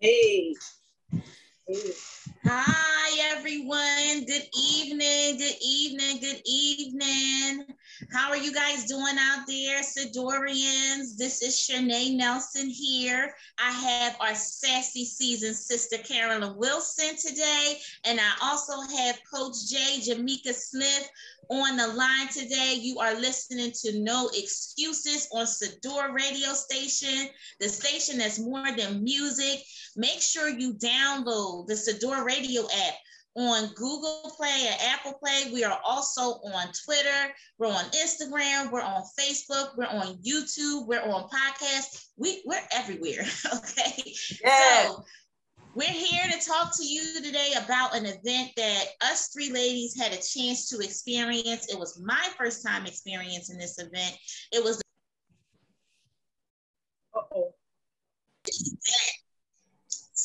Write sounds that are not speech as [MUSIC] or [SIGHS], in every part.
Hey. Hi, everyone. Good evening. Good evening. Good evening. How are you guys doing out there, Sidorians? This is Shanae Nelson here. I have our sassy season sister, Carolyn Wilson, today. And I also have Coach J, Jamaica Smith, on the line today. You are listening to No Excuses on Sador Radio Station, the station that's more than music. Make sure you download the Sador Radio app on Google Play and Apple Play. We are also on Twitter. We're on Instagram. We're on Facebook. We're on YouTube. We're on podcasts. We, we're everywhere. [LAUGHS] okay. Yeah. So we're here to talk to you today about an event that us three ladies had a chance to experience. It was my first time experiencing this event. It was. Uh-oh.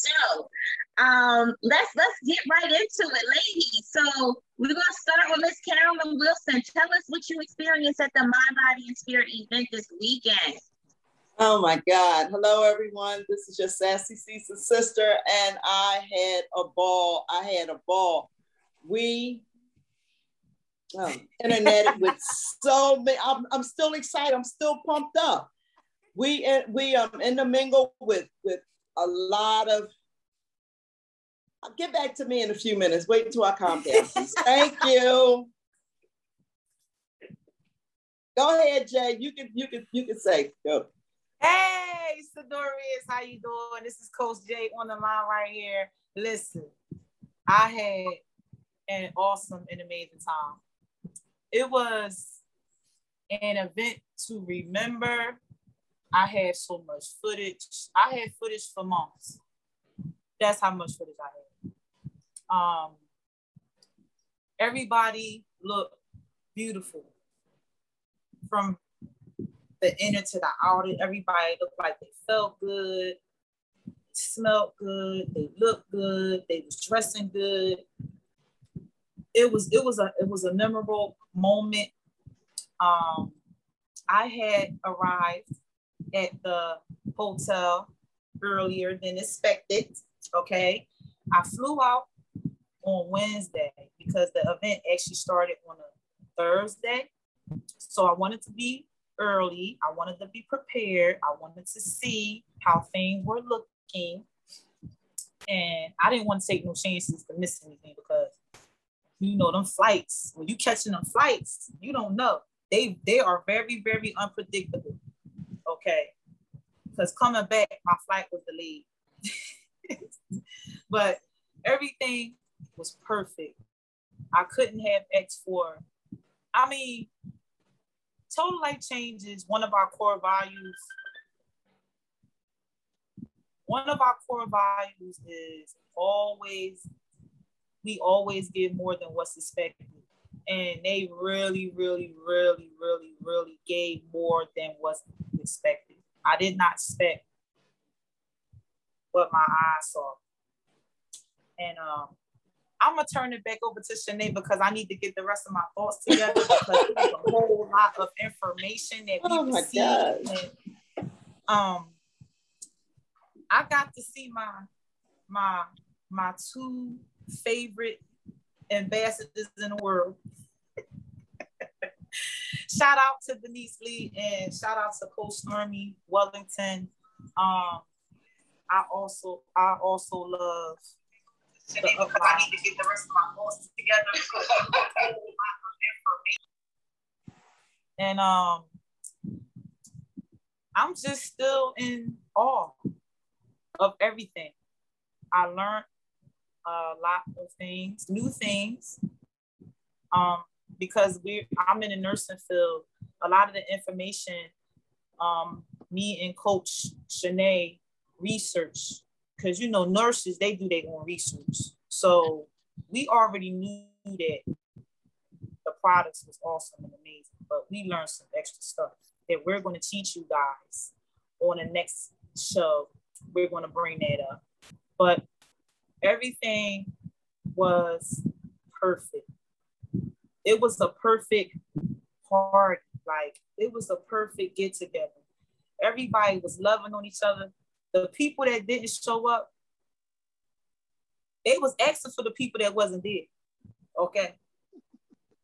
So um, let's let's get right into it, ladies. So we're gonna start with Miss Carolyn Wilson. Tell us what you experienced at the Mind Body and Spirit event this weekend. Oh my God. Hello, everyone. This is your sassy season sister, and I had a ball. I had a ball. We um, internet [LAUGHS] with so many. I'm, I'm still excited. I'm still pumped up. We we um in the mingle with with a lot of. Get back to me in a few minutes. Wait until I calm down. Thank you. Go ahead, Jay. You can you can you can say go. Hey, Sidorius, how you doing? This is Coach Jay on the line right here. Listen, I had an awesome and amazing time. It was an event to remember. I had so much footage. I had footage for months. That's how much footage I had. Um, everybody looked beautiful from the inner to the outer. Everybody looked like they felt good, smelled good, they looked good, they was dressing good. It was it was a it was a memorable moment. Um, I had arrived at the hotel earlier than expected. Okay, I flew out on Wednesday because the event actually started on a Thursday. So I wanted to be early. I wanted to be prepared. I wanted to see how things were looking. And I didn't want to take no chances to miss anything because you know them flights, when you catching them flights, you don't know. They they are very, very unpredictable. Okay. Because coming back, my flight was delayed. [LAUGHS] but everything was perfect. I couldn't have X for. I mean, total life changes one of our core values. One of our core values is always, we always give more than what's expected. And they really, really, really, really, really gave more than what's expected. I did not expect what my eyes saw. And um, I'm gonna turn it back over to Shanae because I need to get the rest of my thoughts together because it's a whole lot of information that we oh received. And, um, I got to see my my my two favorite ambassadors in the world. [LAUGHS] shout out to Denise Lee and shout out to Coach Stormy Wellington. Um, I also I also love [LAUGHS] and um, I'm just still in awe of everything. I learned a lot of things, new things. Um, because we I'm in the nursing field. A lot of the information um, me and Coach Shanae research because you know nurses they do their own research. So we already knew that the products was awesome and amazing, but we learned some extra stuff that we're going to teach you guys on the next show. We're going to bring that up, but everything was perfect. It was a perfect party. Like it was a perfect get together. Everybody was loving on each other. The people that didn't show up, they was asking for the people that wasn't there. Okay.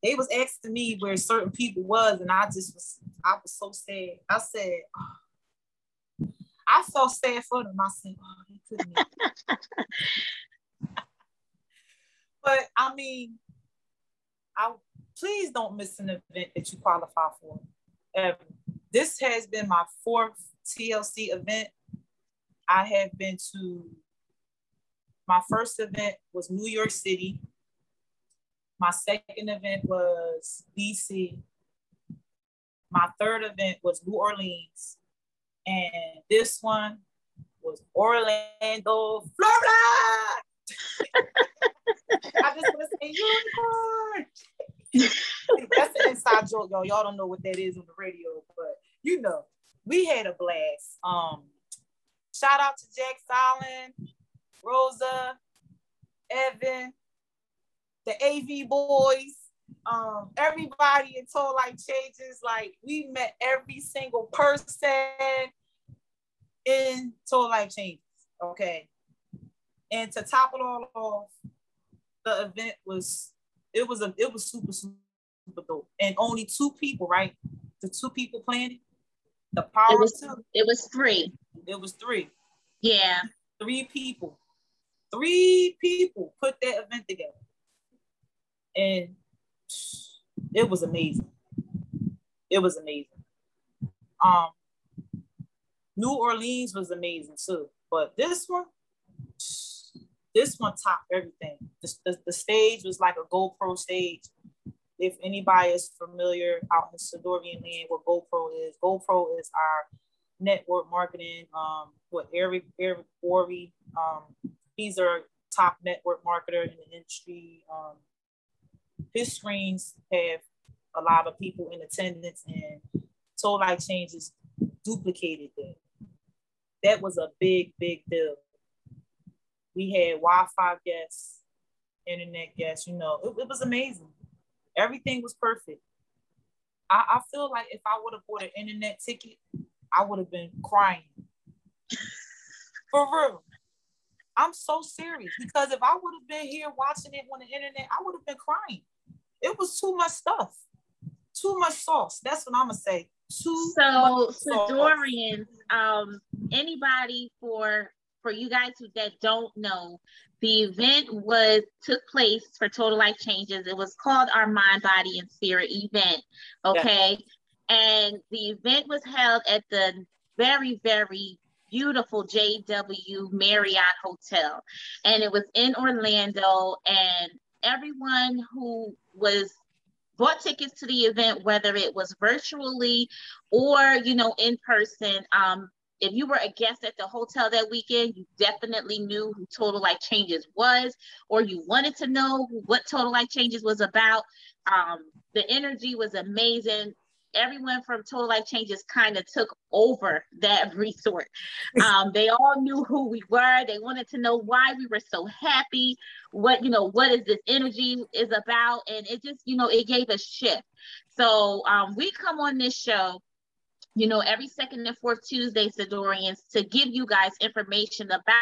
They was asking me where certain people was, and I just was, I was so sad. I said, oh. [SIGHS] I felt sad for them. I said, oh, they couldn't. [LAUGHS] but I mean, I please don't miss an event that you qualify for. Ever. This has been my fourth TLC event. I have been to my first event was New York City. My second event was DC. My third event was New Orleans. And this one was Orlando, Florida. [LAUGHS] I just want to say unicorn. [LAUGHS] That's an inside joke, y'all. Y'all don't know what that is on the radio, but you know, we had a blast. Um, shout out to Jack Fallon, Rosa, Evan, the AV boys, um, everybody in Total Life Changes. Like we met every single person in Total Life Changes. Okay. And to top it all off, the event was it was a it was super super dope. And only two people, right? The two people it. The power it was, two. It was three. It was three. Yeah. Three people. Three people put that event together. And it was amazing. It was amazing. Um New Orleans was amazing too. But this one, this one topped everything. The, the, the, stage was like a GoPro stage. If anybody is familiar out in Sadorian land, what GoPro is, GoPro is our network marketing. Um, what Eric Eric Worre, um, he's our top network marketer in the industry. Um, his screens have a lot of people in attendance, and Total Life Changes duplicated that. That was a big, big deal we had Wi-Fi guests, internet guests. You know, it, it was amazing. Everything was perfect. I, I feel like if I would have bought an internet ticket, I would have been crying. For real. I'm so serious because if I would have been here watching it on the internet, I would have been crying. It was too much stuff, too much sauce. That's what I'm gonna say. Too so, Sadorians, um, anybody for for you guys who that don't know, the event was took place for Total Life Changes. It was called our Mind, Body, and Spirit event. Okay. Yeah. And the event was held at the very, very beautiful JW Marriott Hotel. And it was in Orlando. And everyone who was bought tickets to the event, whether it was virtually or, you know, in person, um, if you were a guest at the hotel that weekend, you definitely knew who Total Life Changes was, or you wanted to know what Total Life Changes was about. Um, the energy was amazing. Everyone from Total Life Changes kind of took over that [LAUGHS] resort. Um, they all knew who we were. They wanted to know why we were so happy. What you know, what is this energy is about, and it just you know it gave a shift. So um, we come on this show you know, every second and fourth Tuesday, Sadorians, to give you guys information about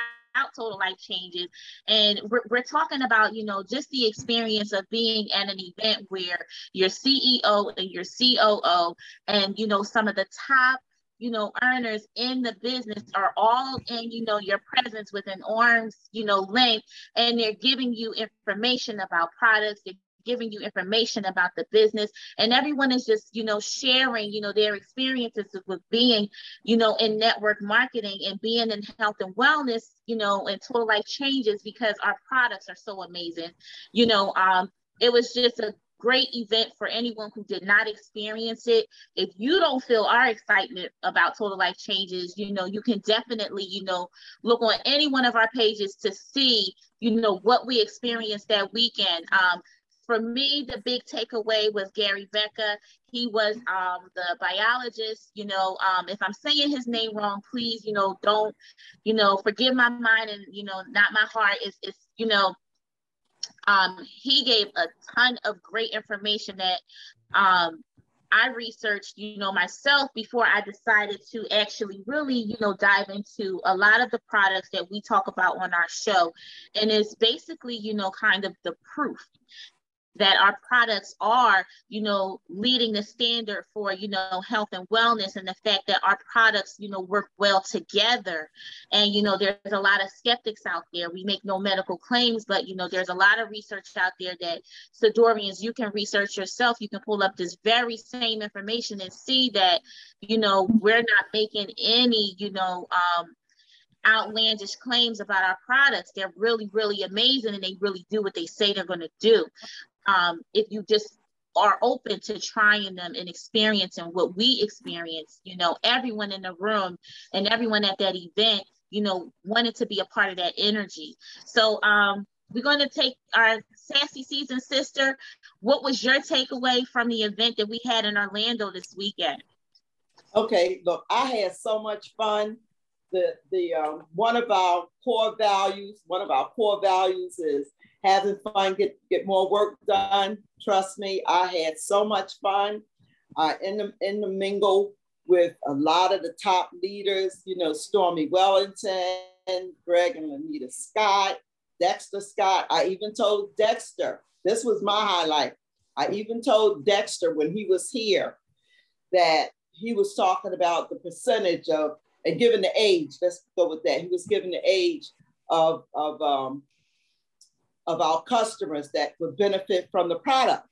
total life changes. And we're, we're, talking about you know just the experience of being at an event where your ceo and your coo and you know some of the top you know earners in the business are all in you know your presence within arms you know length and they're giving you information about products they're giving you information about the business and everyone is just you know sharing you know their experiences with being you know in network marketing and being in health and wellness you know and total life changes because our products are so amazing you know um it was just a great event for anyone who did not experience it. If you don't feel our excitement about Total Life Changes, you know, you can definitely, you know, look on any one of our pages to see, you know, what we experienced that weekend. Um, for me, the big takeaway was Gary Becca. He was um, the biologist. You know, um, if I'm saying his name wrong, please, you know, don't, you know, forgive my mind and you know, not my heart. Is is you know, um, he gave a ton of great information that um, I researched, you know, myself before I decided to actually really, you know, dive into a lot of the products that we talk about on our show. And it's basically, you know, kind of the proof that our products are, you know, leading the standard for, you know, health and wellness and the fact that our products, you know, work well together. And, you know, there's a lot of skeptics out there. We make no medical claims, but, you know, there's a lot of research out there that Sidorians, you can research yourself. You can pull up this very same information and see that, you know, we're not making any, you know, um, outlandish claims about our products. They're really, really amazing and they really do what they say they're going to do um, if you just are open to trying them and experiencing what we experience, you know, everyone in the room and everyone at that event, you know, wanted to be a part of that energy. So um, we're going to take our sassy season sister. What was your takeaway from the event that we had in Orlando this weekend? Okay, look, I had so much fun. The the um, one of our core values, one of our core values is having fun, get, get more work done. Trust me, I had so much fun uh, in, the, in the mingle with a lot of the top leaders, you know, Stormy Wellington, Greg and Anita Scott, Dexter Scott. I even told Dexter, this was my highlight. I even told Dexter when he was here that he was talking about the percentage of, and given the age, let's go with that. He was given the age of, of um, of our customers that would benefit from the product.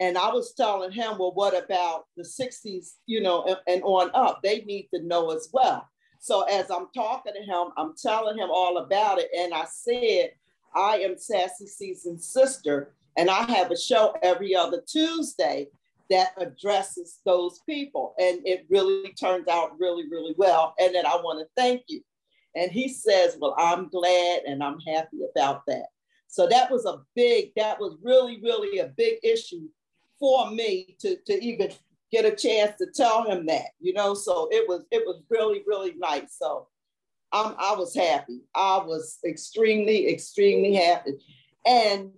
And I was telling him, well, what about the 60s, you know, and, and, on up? They need to know as well. So as I'm talking to him, I'm telling him all about it. And I said, I am Sassy Season's sister, and I have a show every other Tuesday that addresses those people. And it really turned out really, really well. And then I want to thank you. And he says, Well, I'm glad and I'm happy about that. So that was a big, that was really, really a big issue for me to, to even get a chance to tell him that, you know. So it was it was really, really nice. So I'm, I was happy. I was extremely, extremely happy. And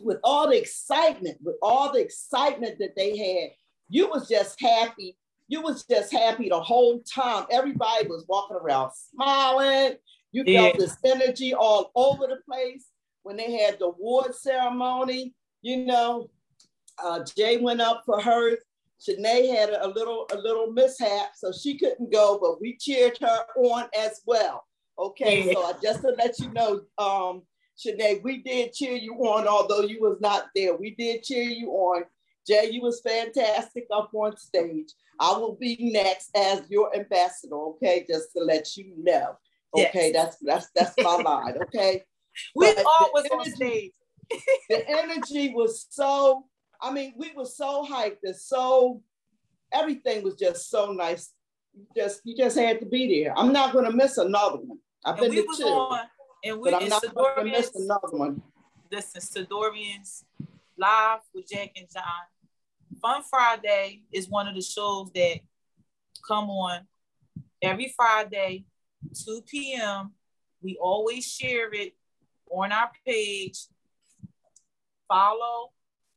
with all the excitement, with all the excitement that they had, you was just happy. You was just happy the whole time. Everybody was walking around smiling. You felt yeah. this energy all over the place when they had the award ceremony, you know, uh, Jay went up for hers. Shanae had a little a little mishap, so she couldn't go, but we cheered her on as well. Okay, so just to let you know, um, Shanae, we did cheer you on, although you was not there. We did cheer you on. Jay, you was fantastic up on stage. I will be next as your ambassador. Okay, just to let you know. Okay, yes. that's that's that's my [LAUGHS] line. Okay, we all was energy, on stage. [LAUGHS] the energy was so, I mean, we were so hyped and so everything was just so nice. just you just had to be there. I'm not gonna miss another one. I've been to two. On, and we, but I'm not gonna miss another one. Listen, Sidorians live with Jack and John. Fun Friday is one of the shows that come on every Friday, 2 p.m. We always share it on our page. Follow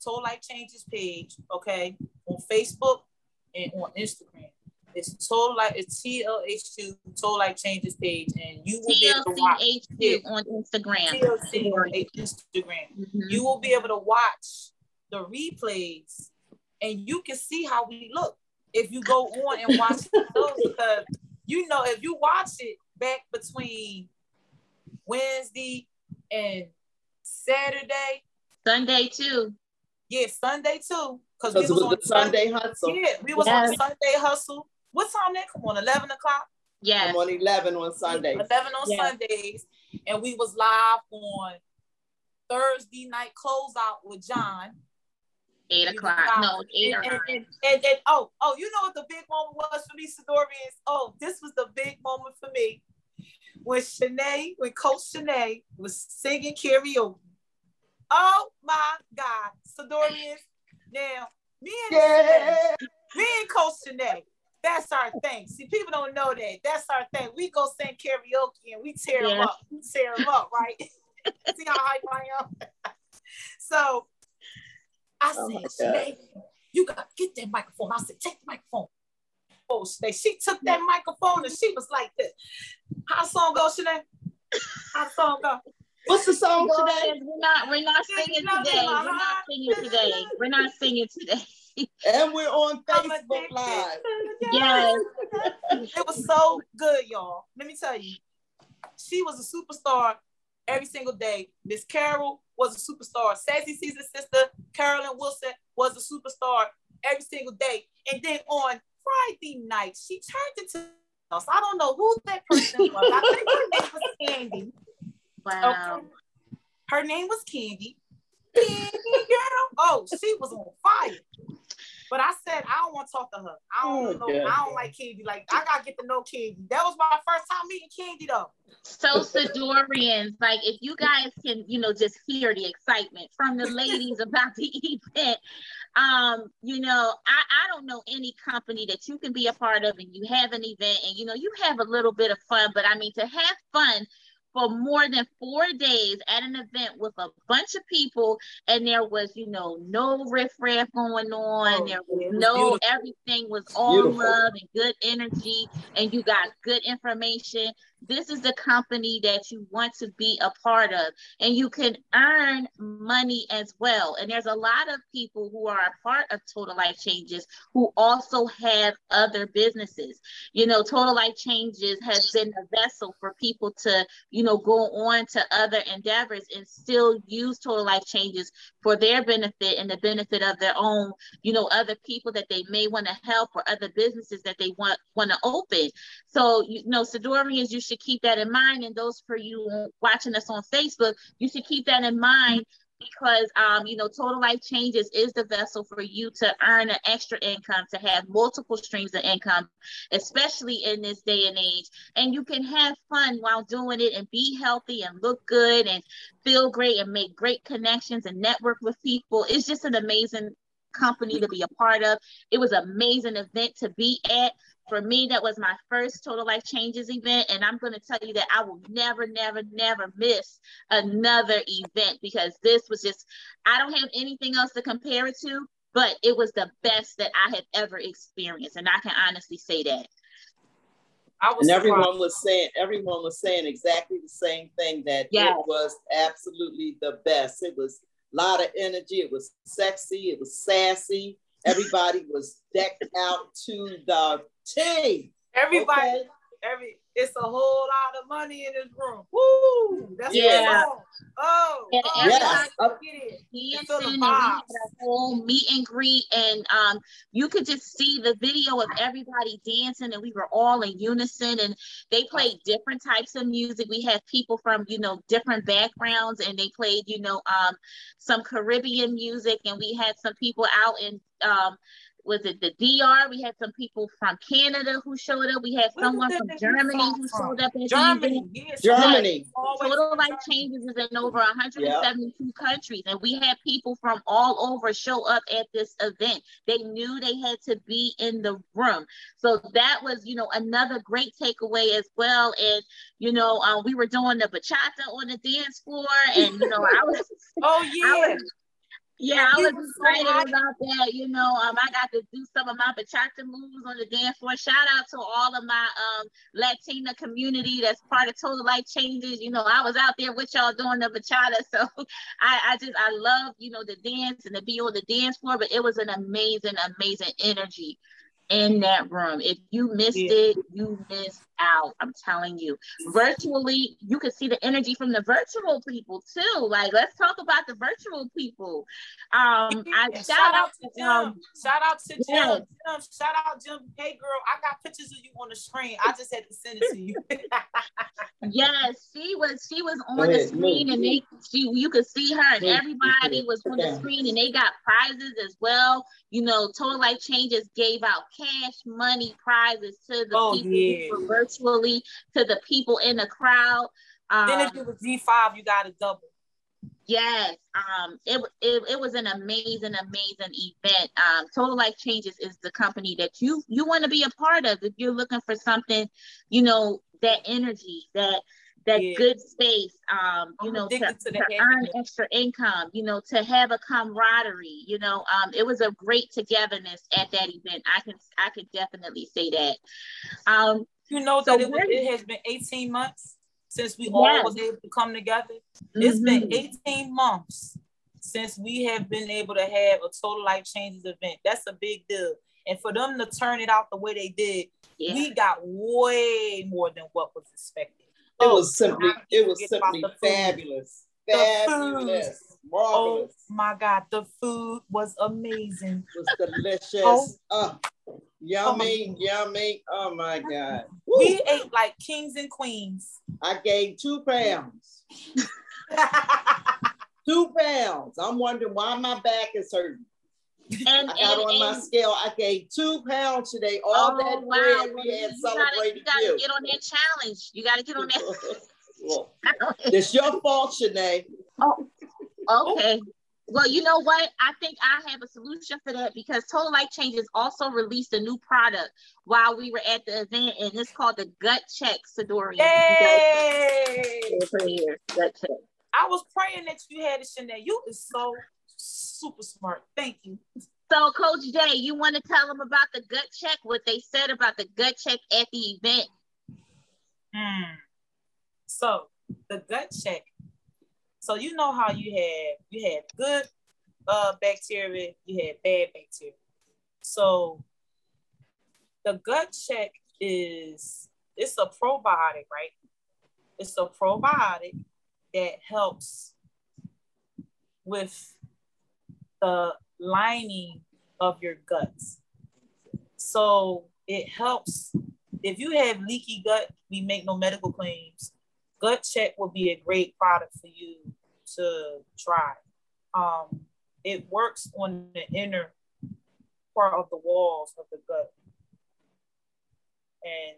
Total Life Changes page, okay, on Facebook and on Instagram. It's Total Life, it's TLH2 Total Life Changes page, and you will be able to watch it on Instagram. TLC on Instagram. Mm-hmm. You will be able to watch the replays, and you can see how we look if you go on and watch those [LAUGHS] because you know if you watch it back between Wednesday and Saturday. Sunday too. Yeah, Sunday too. Because we was on Sunday, Sunday hustle. Yeah, we was yes. on Sunday hustle. What time that come on? 11 o'clock? Yeah. I'm on 11 on Sundays. 11 on yeah. Sundays. And we was live on Thursday night closeout with John. Eight o'clock. No, eight and, and, and, and, and, oh, oh, you know what the big moment was for me, Sidorians? Oh, this was the big moment for me when Shanae, when Coach Shanae was singing karaoke. Oh my God, Sidorians. Now, me and yeah. Shanae, me and Coach Shanae, that's our thing. See, people don't know that. That's our thing. We go sing karaoke and we tear yeah. them up. We tear them up, right? [LAUGHS] See how hype I am? [LAUGHS] so I oh said, Shanae, You gotta get that microphone. I said, take the microphone. Oh, she, she took that microphone and she was like this. How the song go, Shanae? How the song go? What's the song today? We're not we're not singing today. We're not singing today. We're not singing today. and we're on [LAUGHS] Facebook Live. Yes. [LAUGHS] it was so good, y'all. Let me tell you. She was a superstar every single day. Miss Carol was a superstar. Sassy Caesar's sister, Carolyn Wilson, was a superstar every single day. And then on Friday night, she turned into us. I don't know who that person was. I think her name was Candy. Wow. Okay. Her name was Candy. Candy girl. Oh, she was on fire. But I said I don't want to talk to her. I don't oh, know. I don't like Candy. Like I gotta get to know Candy. That was my first time meeting Candy though. So Sidorians, like if you guys can, you know, just hear the excitement from the ladies about the event. Um, you know, I, I don't know any company that you can be a part of and you have an event and you know you have a little bit of fun, but I mean to have fun for more than four days at an event with a bunch of people, and there was, you know, no riffraff going on. Oh, there was no beautiful. everything was all beautiful. love and good energy, and you got good information this is the company that you want to be a part of and you can earn money as well. And there's a lot of people who are a part of total life changes who also have other businesses. You know total life changes has been a vessel for people to you know go on to other endeavors and still use total life changes for their benefit and the benefit of their own you know other people that they may want to help or other businesses that they want want to open. So you know Sidorians you should keep that in mind. And those for you watching us on Facebook, you should keep that in mind because um, you know total life changes is the vessel for you to earn an extra income to have multiple streams of income especially in this day and age. And you can have fun while doing it and be healthy and look good and feel great and make great connections and network with people. It's just an amazing company to be a part of. It was an amazing event to be at for me, that was my first Total Life Changes event. And I'm going to tell you that I will never, never, never miss another event because this was just, I don't have anything else to compare it to, but it was the best that I have ever experienced. And I can honestly say that. I was and everyone was saying, everyone was saying exactly the same thing that yes. it was absolutely the best. It was a lot of energy. It was sexy. It was sassy. Everybody was decked out to the T. Everybody, okay. every it's a whole lot of money in this room. Woo! That's yeah. Oh, and oh yes. He and we had a whole meet and greet, and um, you could just see the video of everybody dancing, and we were all in unison. And they played different types of music. We had people from you know different backgrounds, and they played you know um, some Caribbean music, and we had some people out in um, was it the DR? We had some people from Canada who showed up. We had someone from Germany who showed up at Germany. Yes. Germany. Total Life Changes is in over 172 yep. countries, and we had people from all over show up at this event. They knew they had to be in the room, so that was, you know, another great takeaway as well. And you know, uh, we were doing the bachata on the dance floor, and you know, I was, [LAUGHS] oh [LAUGHS] yeah, was, yeah, I was excited about that. You know, um, I got to do some of my bachata moves on the dance floor. Shout out to all of my um Latina community that's part of Total Life Changes. You know, I was out there with y'all doing the bachata, [LAUGHS] so I, I just I love you know the dance and to be on the dance floor. But it was an amazing, amazing energy in that room. If you missed yeah. it, you missed out. I'm telling you. Virtually, you could see the energy from the virtual people too. Like, let's talk about the virtual people. Um, [LAUGHS] I shout, shout out to Jim. Um, shout out to Jim. Yeah. Jim. Shout out Jim. Hey girl, I got pictures of you on the screen. I just had to send it to you. [LAUGHS] [LAUGHS] yes, she was she was on the screen and they she you could see her and everybody was on the screen and they got prizes as well. You know, Total Life Changes gave out cash money prizes to the oh, people yeah. who were virtually to the people in the crowd. Um, then if it was G5, you got a double. Yes, um, it, it, it was an amazing, amazing event. Um, Total Life Changes is the company that you you want to be a part of if you're looking for something, you know, that energy, that that yeah. good space, um, you I'm know, to, to, to earn extra income, you know, to have a camaraderie, you know, um, it was a great togetherness at that event. I can I can definitely say that. Um, you know so that it, it, has been 18 months since we yes. all was able to come together. Mm-hmm. It's been mm-hmm. 18 months since we have been able to have a total life changes event. That's a big deal. And for them to turn it out the way they did, yeah. we got way more than what was expected. It oh, was simply, it was simply fabulous. Fabulous. Marvelous. Oh my God, the food was amazing. It was delicious. Oh. Uh, yummy, oh yummy. Oh my God. Woo. We ate like kings and queens. I gained two pounds. [LAUGHS] two pounds. I'm wondering why my back is hurting. And, I got and, on and, my scale. I gained two pounds today. All oh, that wow. bread we had you celebrated. Gotta, you got to get on that challenge. You got to get on that. [LAUGHS] well, [LAUGHS] it's your fault, Shanae. Oh, okay. Well, you know what? I think I have a solution for that because Total Life Changes also released a new product while we were at the event, and it's called the Gut Check Sidorian. Hey! Gut Check. I was praying that you had it, Shanae. You is so super smart. Thank you. So, Coach Jay, you want to tell them about the gut check? What they said about the gut check at the event? Hmm. So, the gut check. So you know how you had you had good uh, bacteria, you had bad bacteria. So the gut check is it's a probiotic, right? It's a probiotic that helps with the lining of your guts. So it helps if you have leaky gut, we make no medical claims. Gut check would be a great product for you to try. Um, it works on the inner part of the walls of the gut. And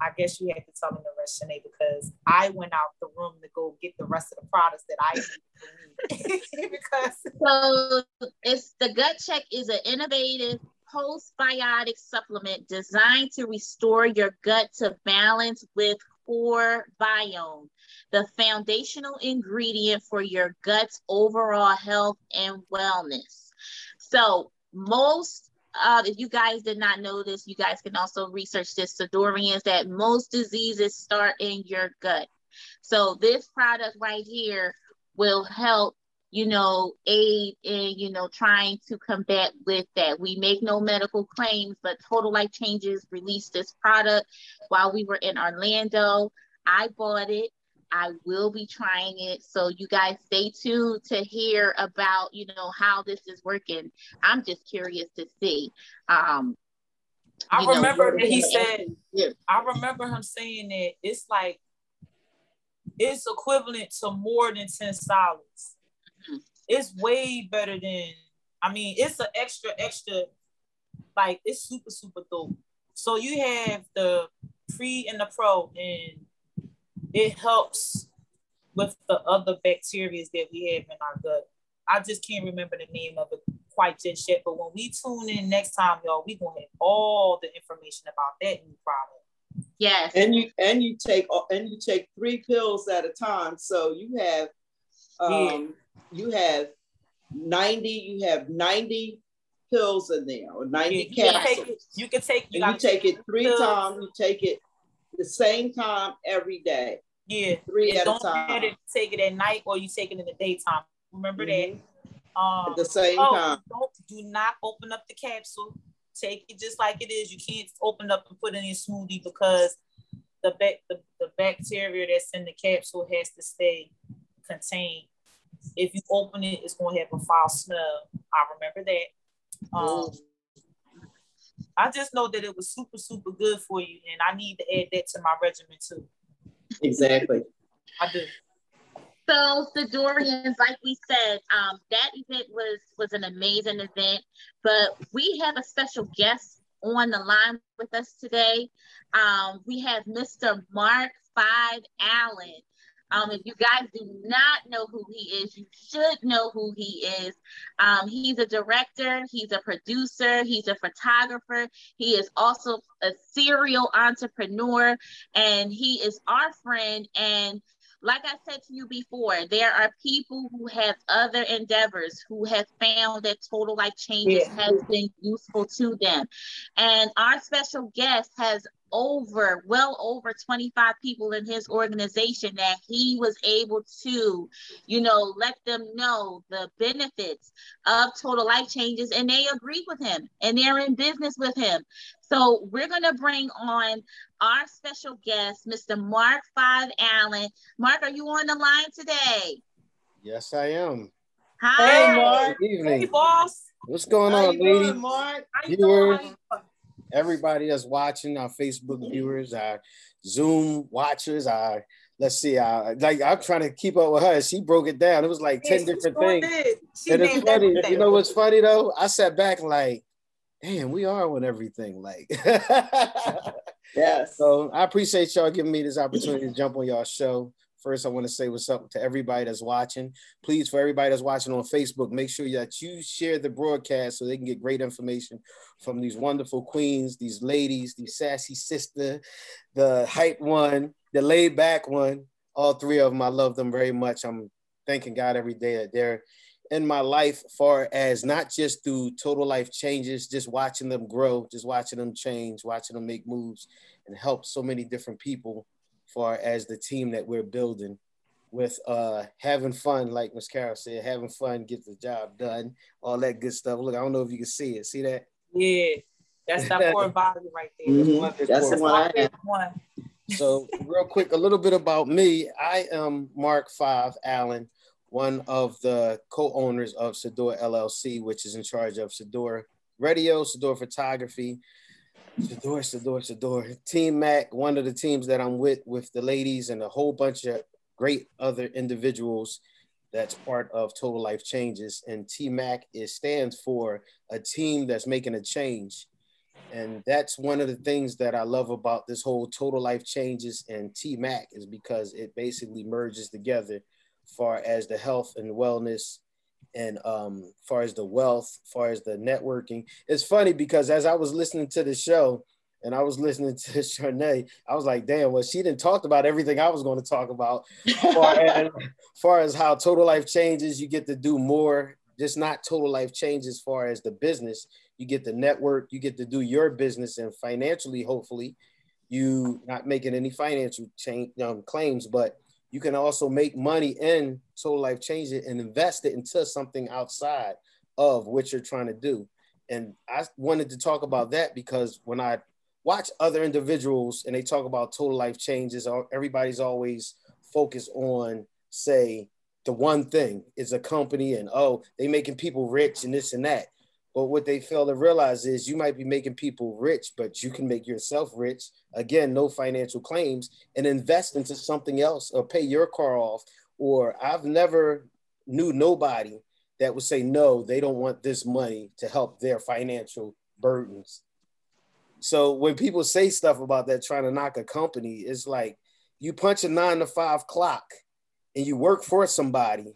I guess you had to tell me the rest, Shanae, because I went out the room to go get the rest of the products that I need [LAUGHS] because so it's the gut check is an innovative postbiotic supplement designed to restore your gut to balance with core biome, the foundational ingredient for your gut's overall health and wellness. So most uh, if you guys did not know this, you guys can also research this. Sidorians that most diseases start in your gut. So this product right here will help, you know, aid in, you know, trying to combat with that. We make no medical claims, but Total Life Changes released this product while we were in Orlando. I bought it. I will be trying it. So you guys stay tuned to hear about, you know, how this is working. I'm just curious to see. Um, I remember know, he said, yeah. I remember him saying that it's like, it's equivalent to more than 10 solids. It's way better than, I mean, it's an extra, extra, like, it's super, super dope. So you have the pre and the pro, and it helps with the other bacteria that we have in our gut. I just can't remember the name of it quite just yet. But when we tune in next time, y'all, we gonna have all the information about that new product. Yes. And you and you take and you take three pills at a time. So you have um yeah. you have 90, you have 90 pills in there or 90 yeah, capsules. You can take you, can take, you take it three pills. times, you take it the same time every day. Yeah, three at don't a time. Take it at night or you take it in the daytime. Remember mm-hmm. that. Um, at the same oh, time. Don't do not open up the capsule. Take it just like it is. You can't open up and put in a smoothie because the, back, the, the bacteria that's in the capsule has to stay contained. If you open it, it's going to have a foul smell. I remember that. Um, I just know that it was super, super good for you, and I need to add that to my regimen too. Exactly. I do. So the Dorians, like we said, um, that event was was an amazing event. But we have a special guest on the line with us today. Um, we have Mr. Mark Five Allen. Um, if you guys do not know who he is, you should know who he is. Um, he's a director, he's a producer, he's a photographer, he is also a serial entrepreneur, and he is our friend. And like I said to you before, there are people who have other endeavors who have found that total life changes yeah. has been useful to them. And our special guest has over well over 25 people in his organization that he was able to you know let them know the benefits of total life changes and they agree with him and they're in business with him. So we're going to bring on our special guest mr mark five allen. Mark are you on the line today? Yes i am. Hi. Hey, mark. Good evening. hey boss. What's going How on ladies mark? Viewers everybody that's watching, our Facebook viewers, our Zoom watchers, our let's see, uh, like I'm trying to keep up with her. She broke it down. It was like 10 different things. and it's funny, everything. you know what's funny though? I sat back like, damn, we are on everything. Like [LAUGHS] yes. So I appreciate y'all giving me this opportunity to jump on y'all show. First, I want to say what's up to everybody that's watching. Please, for everybody that's watching on Facebook, make sure that you share the broadcast so they can get great information from these wonderful queens, these ladies, the sassy sister, the hype one, the laid back one. All three of them, I love them very much. I'm thanking God every day that they're in my life, far as not just through total life changes, just watching them grow, just watching them change, watching them make moves, and help so many different people far as the team that we're building with uh having fun, like Miss Carol said, having fun, get the job done, all that good stuff. Look, I don't know if you can see it. See that? Yeah, that's that [LAUGHS] poor body right there. Mm-hmm. That's the one. one. So, real quick, a little bit about me. I am Mark Five Allen, one of the co-owners of Sador LLC, which is in charge of Sador Radio, Sador Photography, Sador, Sador, Sador. Team Mac, one of the teams that I'm with, with the ladies and a whole bunch of great other individuals that's part of Total Life Changes. And T Mac is stands for a team that's making a change. And that's one of the things that I love about this whole Total Life Changes and T Mac is because it basically merges together far as the health and wellness and um far as the wealth far as the networking it's funny because as i was listening to the show and i was listening [LAUGHS] to Shanae, i was like damn well she didn't talk about everything i was going to talk about. Far, [LAUGHS] as, far as how total life changes you get to do more just not total life change as far as the business. You get the network you get to do your business and financially hopefully you not making any financial change um, claims but you can also make money in Total Life Change it and invest it into something outside of what you're trying to do. And I wanted to talk about that because when I watch other individuals and they talk about total life changes, everybody's always focused on, say, the one thing is a company and oh, they making people rich and this and that. But what they fail to realize is you might be making people rich, but you can make yourself rich. Again, no financial claims and invest into something else or pay your car off. Or I've never knew nobody that would say no, they don't want this money to help their financial burdens. So when people say stuff about that, trying to knock a company, it's like you punch a nine to five clock and you work for somebody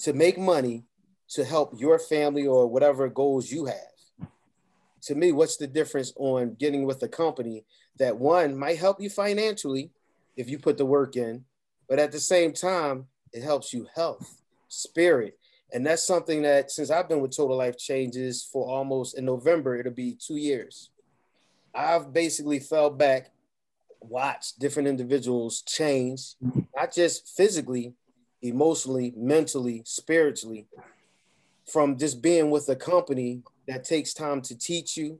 to make money to help your family or whatever goals you have. To me, what's the difference on getting with a company that one might help you financially if you put the work in, but at the same time, it helps you health, spirit. And that's something that since I've been with Total Life Changes for almost in November, it'll be two years. I've basically fell back, watched different individuals change, not just physically, emotionally, mentally, spiritually, from just being with a company that takes time to teach you,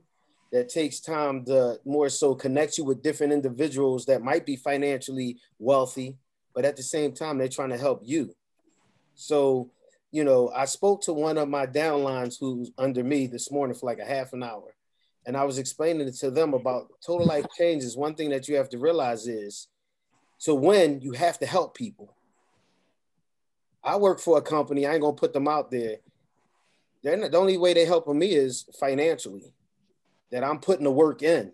that takes time to more so connect you with different individuals that might be financially wealthy, but at the same time, they're trying to help you. So, you know, I spoke to one of my downlines who's under me this morning for like a half an hour. And I was explaining it to them about total life changes. One thing that you have to realize is to win, you have to help people. I work for a company, I ain't gonna put them out there they're not, the only way they're helping me is financially, that I'm putting the work in.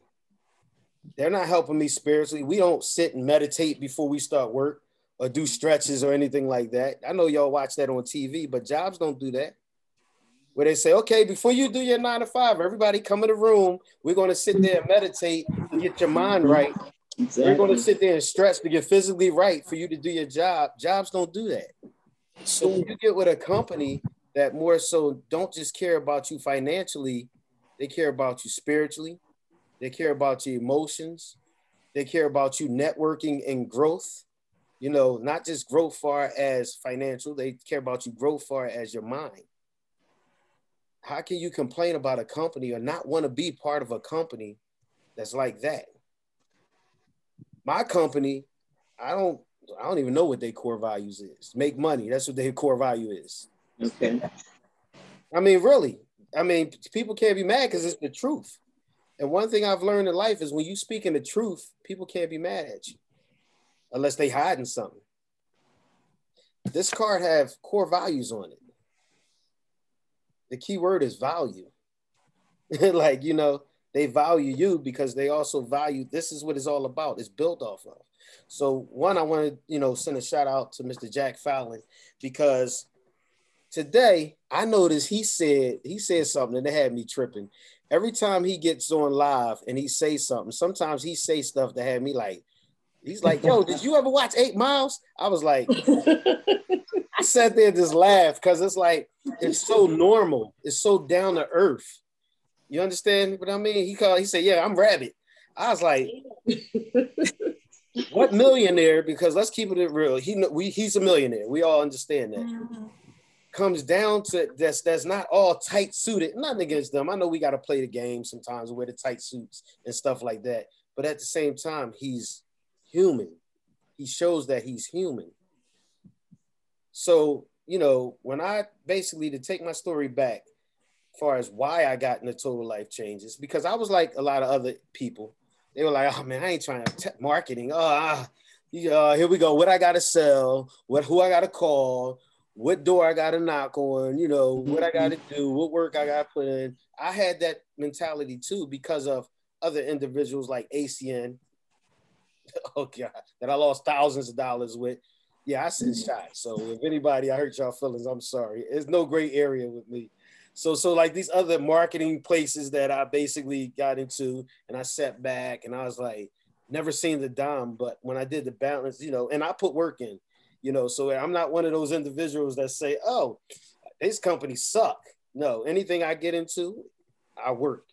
They're not helping me spiritually. We don't sit and meditate before we start work. or do stretches or anything like that. I know y'all watch that on TV, but jobs don't do that. Where they say, okay, before you do your nine to five, everybody come in the room. We're going to sit there and meditate to get your mind right. Exactly. We're going to sit there and stretch to get physically right for you to do your job. Jobs don't do that. So when you get with a company that more so don't just care about you financially, they care about you spiritually, they care about your emotions, they care about you networking and growth. You know, not just growth far as financial, they care about you growth far as your mind. How can you complain about a company or not want to be part of a company that's like that? My company, I don't I don't even know what their core values is. Make money. That's what their core value is. Okay. I mean, really. I mean, people can't be mad because it's the truth. And one thing I've learned in life is when you speak in the truth, people can't be mad at you unless they hiding something. This card have core values on it. The key word is value. [LAUGHS] like, you know, they value you because they also value this is what it's all about. It's built off of. So one, I want to, you know, send a shout out to Mr. Jack Fallon because today I noticed he said he said something that had me tripping. Every time he gets on live and he says something, sometimes he say stuff that had me like, he's like, "Yo, did you ever watch Eight Miles?" I was like, I sat there and just laughed because it's like it's so normal, it's so down to earth. You understand what I mean? He called, he said, "Yeah, I'm Rabbit." I was like, [LAUGHS] "What millionaire?" Because let's keep it real. He we he's a millionaire. We all understand that. Mm-hmm. Comes down to that's that's not all tight suited. Nothing against them. I know we got to play the game sometimes, wear the tight suits and stuff like that. But at the same time, he's human. He shows that he's human. So you know, when I basically to take my story back, as far as why I got into total life changes, because I was like a lot of other people. They were like, "Oh man, I ain't trying to marketing. Oh, uh, here we go. What I gotta sell? What who I gotta call? What door I got to knock on, you know, what I got to mm-hmm. do, what work I got to put in. I had that mentality too because of other individuals like ACN. [LAUGHS] Oh God, that I lost thousands of dollars with. Yeah, I sent mm-hmm. shots. So if anybody I hurt y'all feelings, I'm sorry. It's no great area with me. So so like these other marketing places that I basically got into, and I sat back and I was like, never seen the dime, but when I did the balance, you know, and I put work in you know so i'm not one of those individuals that say oh these companies suck. No anything i get into i work.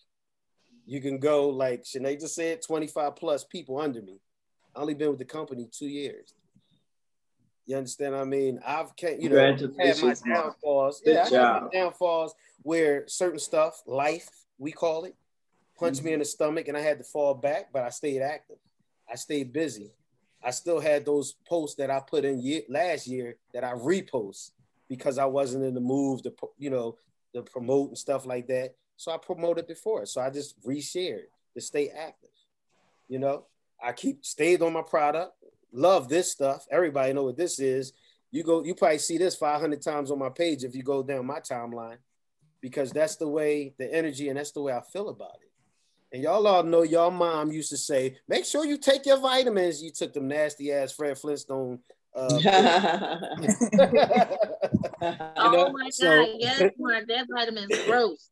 You can go like Shanae just said 25 plus people under me. I only been with the company two years. You understand what I mean? I've can't you know had my downfalls. Good yeah I had my downfalls where certain stuff life we call it punched mm-hmm. me in the stomach and I had to fall back but I stayed active. I stayed busy I still had those posts that I put in year, last year that I repost because I wasn't in the move to, you know, to promote and stuff like that. So I promoted before. So I just reshared to stay active. You know, I keep stayed on my product. Love this stuff. Everybody know what this is. You go, you probably see this 500 times on my page if you go down my timeline, because that's the way the energy and that's the way I feel about it. And y'all all know your mom used to say, make sure you take your vitamins. You took them nasty ass Fred Flintstone. Uh, [LAUGHS] [LAUGHS] oh know? my so, god, yes, that vitamin's [LAUGHS] gross.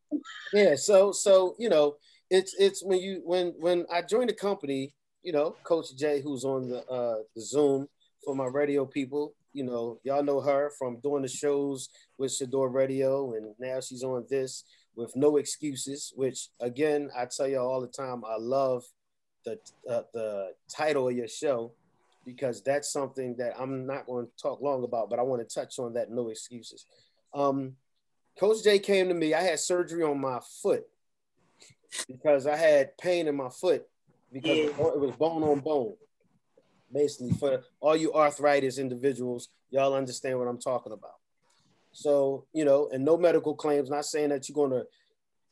Yeah, so so you know, it's it's when you when when I joined the company, you know, Coach Jay, who's on the uh the Zoom for my radio people, you know, y'all know her from doing the shows with Shador Radio, and now she's on this with no excuses, which again, I tell you all the time, I love the, uh, the title of your show because that's something that I'm not going to talk long about, but I want to touch on that no excuses. Um, Coach J came to me, I had surgery on my foot because I had pain in my foot because yeah. it was bone on bone. Basically, for all you arthritis individuals, y'all understand what I'm talking about. So, you know, and no medical claims, not saying that you're to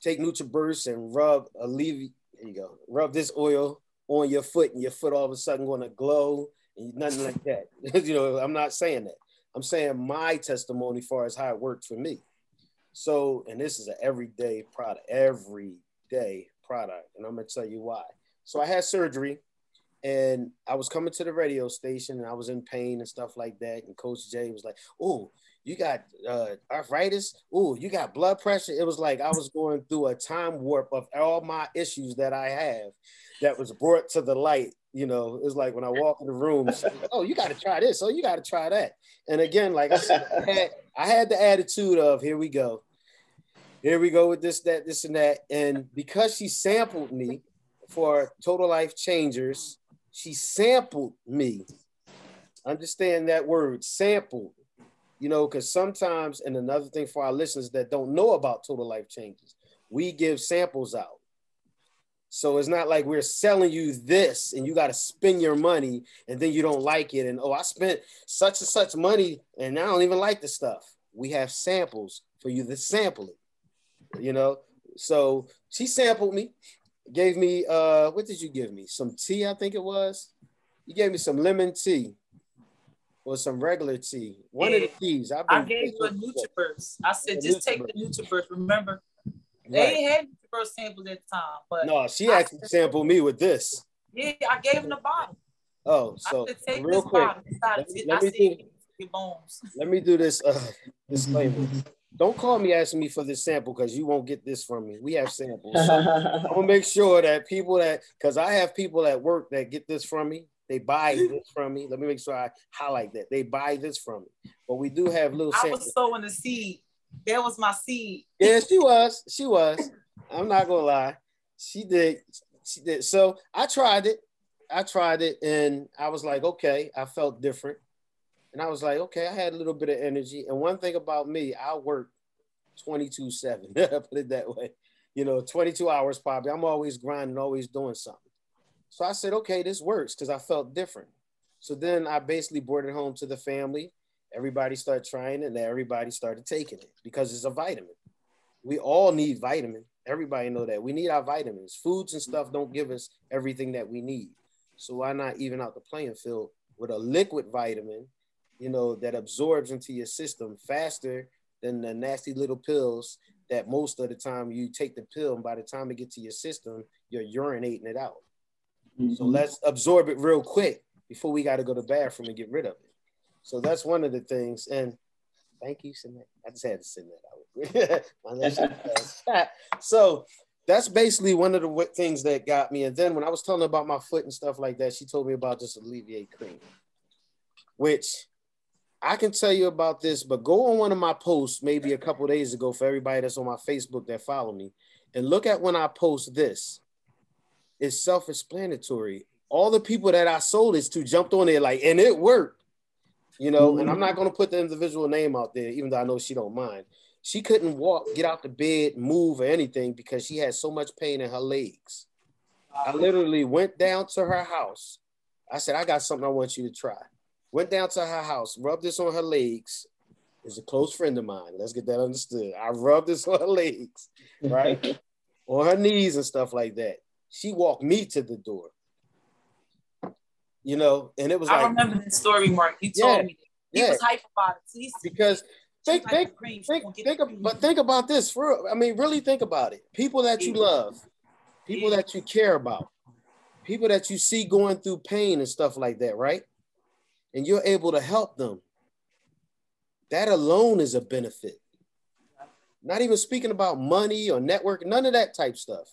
take NutriBurst and rub, alleviate, there you go, rub this oil on your foot and your foot all of a sudden to glow and nothing like that. [LAUGHS] you know, I'm not saying that. I'm saying my testimony far as how it worked for me. So, and this is an everyday product, everyday product. And I'm to tell you why. So I had surgery and I was coming to the radio station and I was in pain and stuff like that. And Coach Jay was like, "Oh, you got uh, arthritis. Oh, you got blood pressure." It was like I was going through a time warp of all my issues that I have that was brought to the light. You know, it's like when I walk in the room, "Oh, you got to try this. Oh, you got to try that." And again, like I said, I had, I had the attitude of, "Here we go." Here we go with this, that, this, and that. And because she sampled me for Total Life Changers, she sampled me. Understand that word, sampled. You know, because sometimes, and another thing for our listeners that don't know about Total Life Changes, we give samples out. So it's not like we're selling you this and you got to spend your money and then you don't like it. And oh, I spent such and such money and I don't even like the stuff. We have samples for you to sample it, you know? So she sampled me gave me uh what did you give me? Some tea, I think it was. You gave me some lemon tea or some regular tea. One yeah. of the teas. I gave you a NutriBurst. I said, just take the NutriBurst. Remember, they right. ain't had NutriBurst samples at the time, but no, she I actually said, sampled me with this. Yeah, I gave him the bottle. Oh, so real quick, let me, let, me do, [LAUGHS] let me do this uh, disclaimer. [LAUGHS] Don't call me asking me for this sample because you won't get this from me. We have samples. [LAUGHS] So I'm gonna make sure that people that because I have people at work that get this from me. They buy this from me. Let me make sure I highlight that. They buy this from me. But we do have little I was sowing the seed. That was my seed. Yeah, she was. She was. I'm not gonna lie. She did. She did. So I tried it. I tried it and I was like, okay, I felt different. And I was like, okay, I had a little bit of energy. And one thing about me, I work 22 7, [LAUGHS] put it that way. You know, 22 hours probably. I'm always grinding, always doing something. So I said, okay, this works because I felt different. So then I basically brought it home to the family. Everybody started trying it and everybody started taking it because it's a vitamin. We all need vitamin. Everybody know that. We need our vitamins. Foods and stuff don't give us everything that we need. So why not even out the playing field with a liquid vitamin you know, that absorbs into your system faster than the nasty little pills that most of the time you take the pill and by the time it gets to your system, you're urinating it out. Mm-hmm. So let's absorb it real quick before we got to go to the bathroom and get rid of it. So that's one of the things. And thank you, Sinette. I just had to send that out. [LAUGHS] [LAUGHS] so that's basically one of the things that got me. And then when I was telling her about my foot and stuff like that, she told me about this Alleviate cream, which I can tell you about this, but go on one of my posts maybe a couple days ago for everybody that's on my Facebook that follow me and look at when I post this. It's self-explanatory. All the people that I sold this to jumped on it like, and it worked, you know. Mm-hmm. And I'm not gonna put the individual name out there, even though I know she don't mind. She couldn't walk, get out the bed, move, or anything because she had so much pain in her legs. I literally went down to her house. I said, I got something I want you to try. Went down to her house, rubbed this on her legs. Is a close friend of mine. Let's get that understood. I rubbed this [LAUGHS] on her legs, right? [LAUGHS] on her knees and stuff like that. She walked me to the door. You know, and it was I like, remember this story, Mark. You told yeah, me he yeah. was hype about it. Please. Because think, think, think, think, but think about this. For I mean, really think about it. People that you love, people that you care about, people that you see going through pain and stuff like that, right? and you're able to help them, that alone is a benefit. Not even speaking about money or network, none of that type stuff.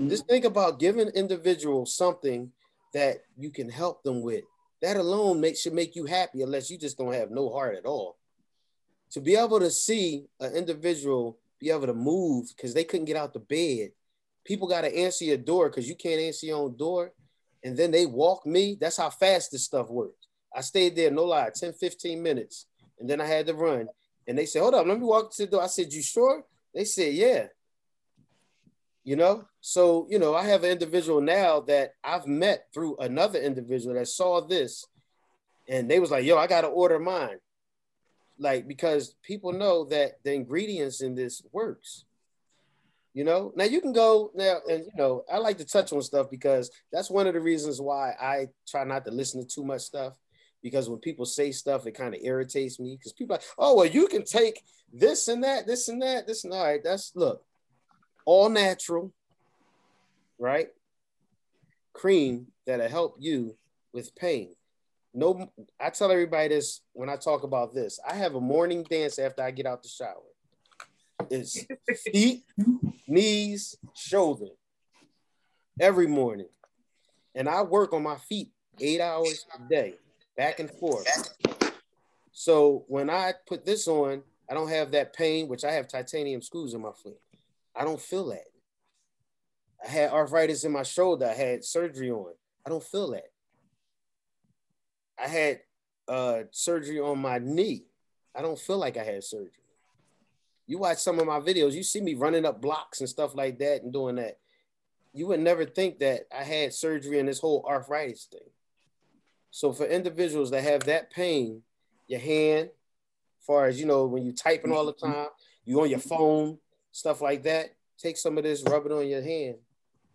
Mm-hmm. Just think about giving individuals something that you can help them with. That alone makes should make you happy, unless you just don't have no heart at all. To be able to see an individual be able to move because they couldn't get out the bed. People got to answer your door because you can't answer your own door. And then they walk me. That's how fast this stuff works. I stayed there, no lie, 10, 15 minutes. And then I had to run. And they said, hold up, let me walk to the door. I said, you sure? They said, yeah. You know, so, you know, I have an individual now that I've met through another individual that saw this and they was like, yo, I got to order mine. Like, because people know that the ingredients in this works. You know, now you can go now, and you know, I like to touch on stuff because that's one of the reasons why I try not to listen to too much stuff because when people say stuff, it kind of irritates me because people like, oh, well, you can take this and that, this and that, this and all right. That's look, all natural, right? Cream that'll help you with pain. No, I tell everybody this when I talk about this. I have a morning dance after I get out the shower. It's feet, knees, shoulder every morning. And I work on my feet eight hours a day, back and forth. So when I put this on, I don't have that pain, which I have titanium screws in my foot. I don't feel that. I had arthritis in my shoulder. I had surgery on. I don't feel that. I had uh, surgery on my knee. I don't feel like I had surgery. You watch some of my videos, you see me running up blocks and stuff like that and doing that. You would never think that I had surgery in this whole arthritis thing. So for individuals that have that pain, your hand, far as you know, when you're typing all the time, you on your phone, stuff like that, take some of this, rub it on your hand,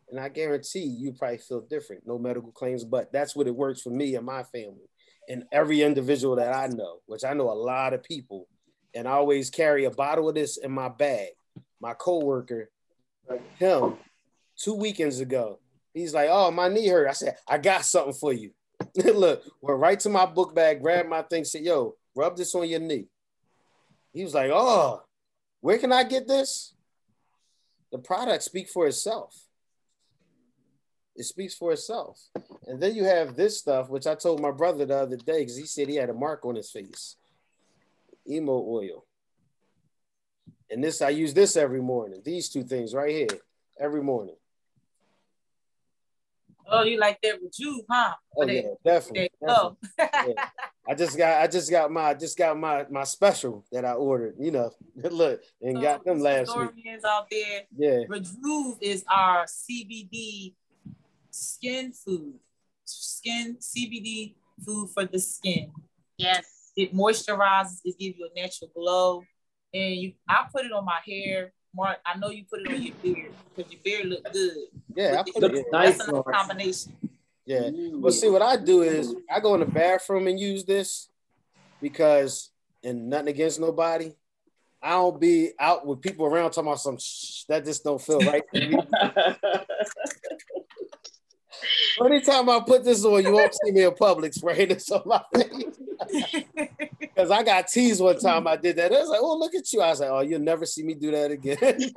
and I guarantee you probably feel different. No medical claims, but that's what it works for me and my family and every individual that I know, which I know a lot of people. And I always carry a bottle of this in my bag. My coworker, him, two weekends ago, he's like, "Oh, my knee hurt." I said, "I got something for you." [LAUGHS] Look, went right to my book bag, grabbed my thing, said, "Yo, rub this on your knee." He was like, "Oh, where can I get this?" The product speak for itself it speaks for itself. And then you have this stuff, which I told my brother the other day because he said he had a mark on his face. Emo oil. And this, I use this every morning. These two things right here, every morning. Oh, you like that with you, huh? Oh yeah, definitely. definitely. [LAUGHS] yeah. I just got, I just got my, just got my my special that I ordered. You know, [LAUGHS] look and so got them last week. out there. Yeah. Rejuve is our CBD skin food, skin CBD food for the skin. Yes. It moisturizes, it gives you a natural glow. And you I put it on my hair. Mark, I know you put it on your beard because your beard look good. Yeah, I put it, nice. That's a combination. Yeah. Well, see, what I do is I go in the bathroom and use this because, and nothing against nobody, I don't be out with people around talking about some shh, that just don't feel right. [LAUGHS] Anytime I put this on, you won't see me in public spraying this on my face. [LAUGHS] Because I got teased one time I did that. I was like, oh, look at you. I was like, oh, you'll never see me do that again. [LAUGHS]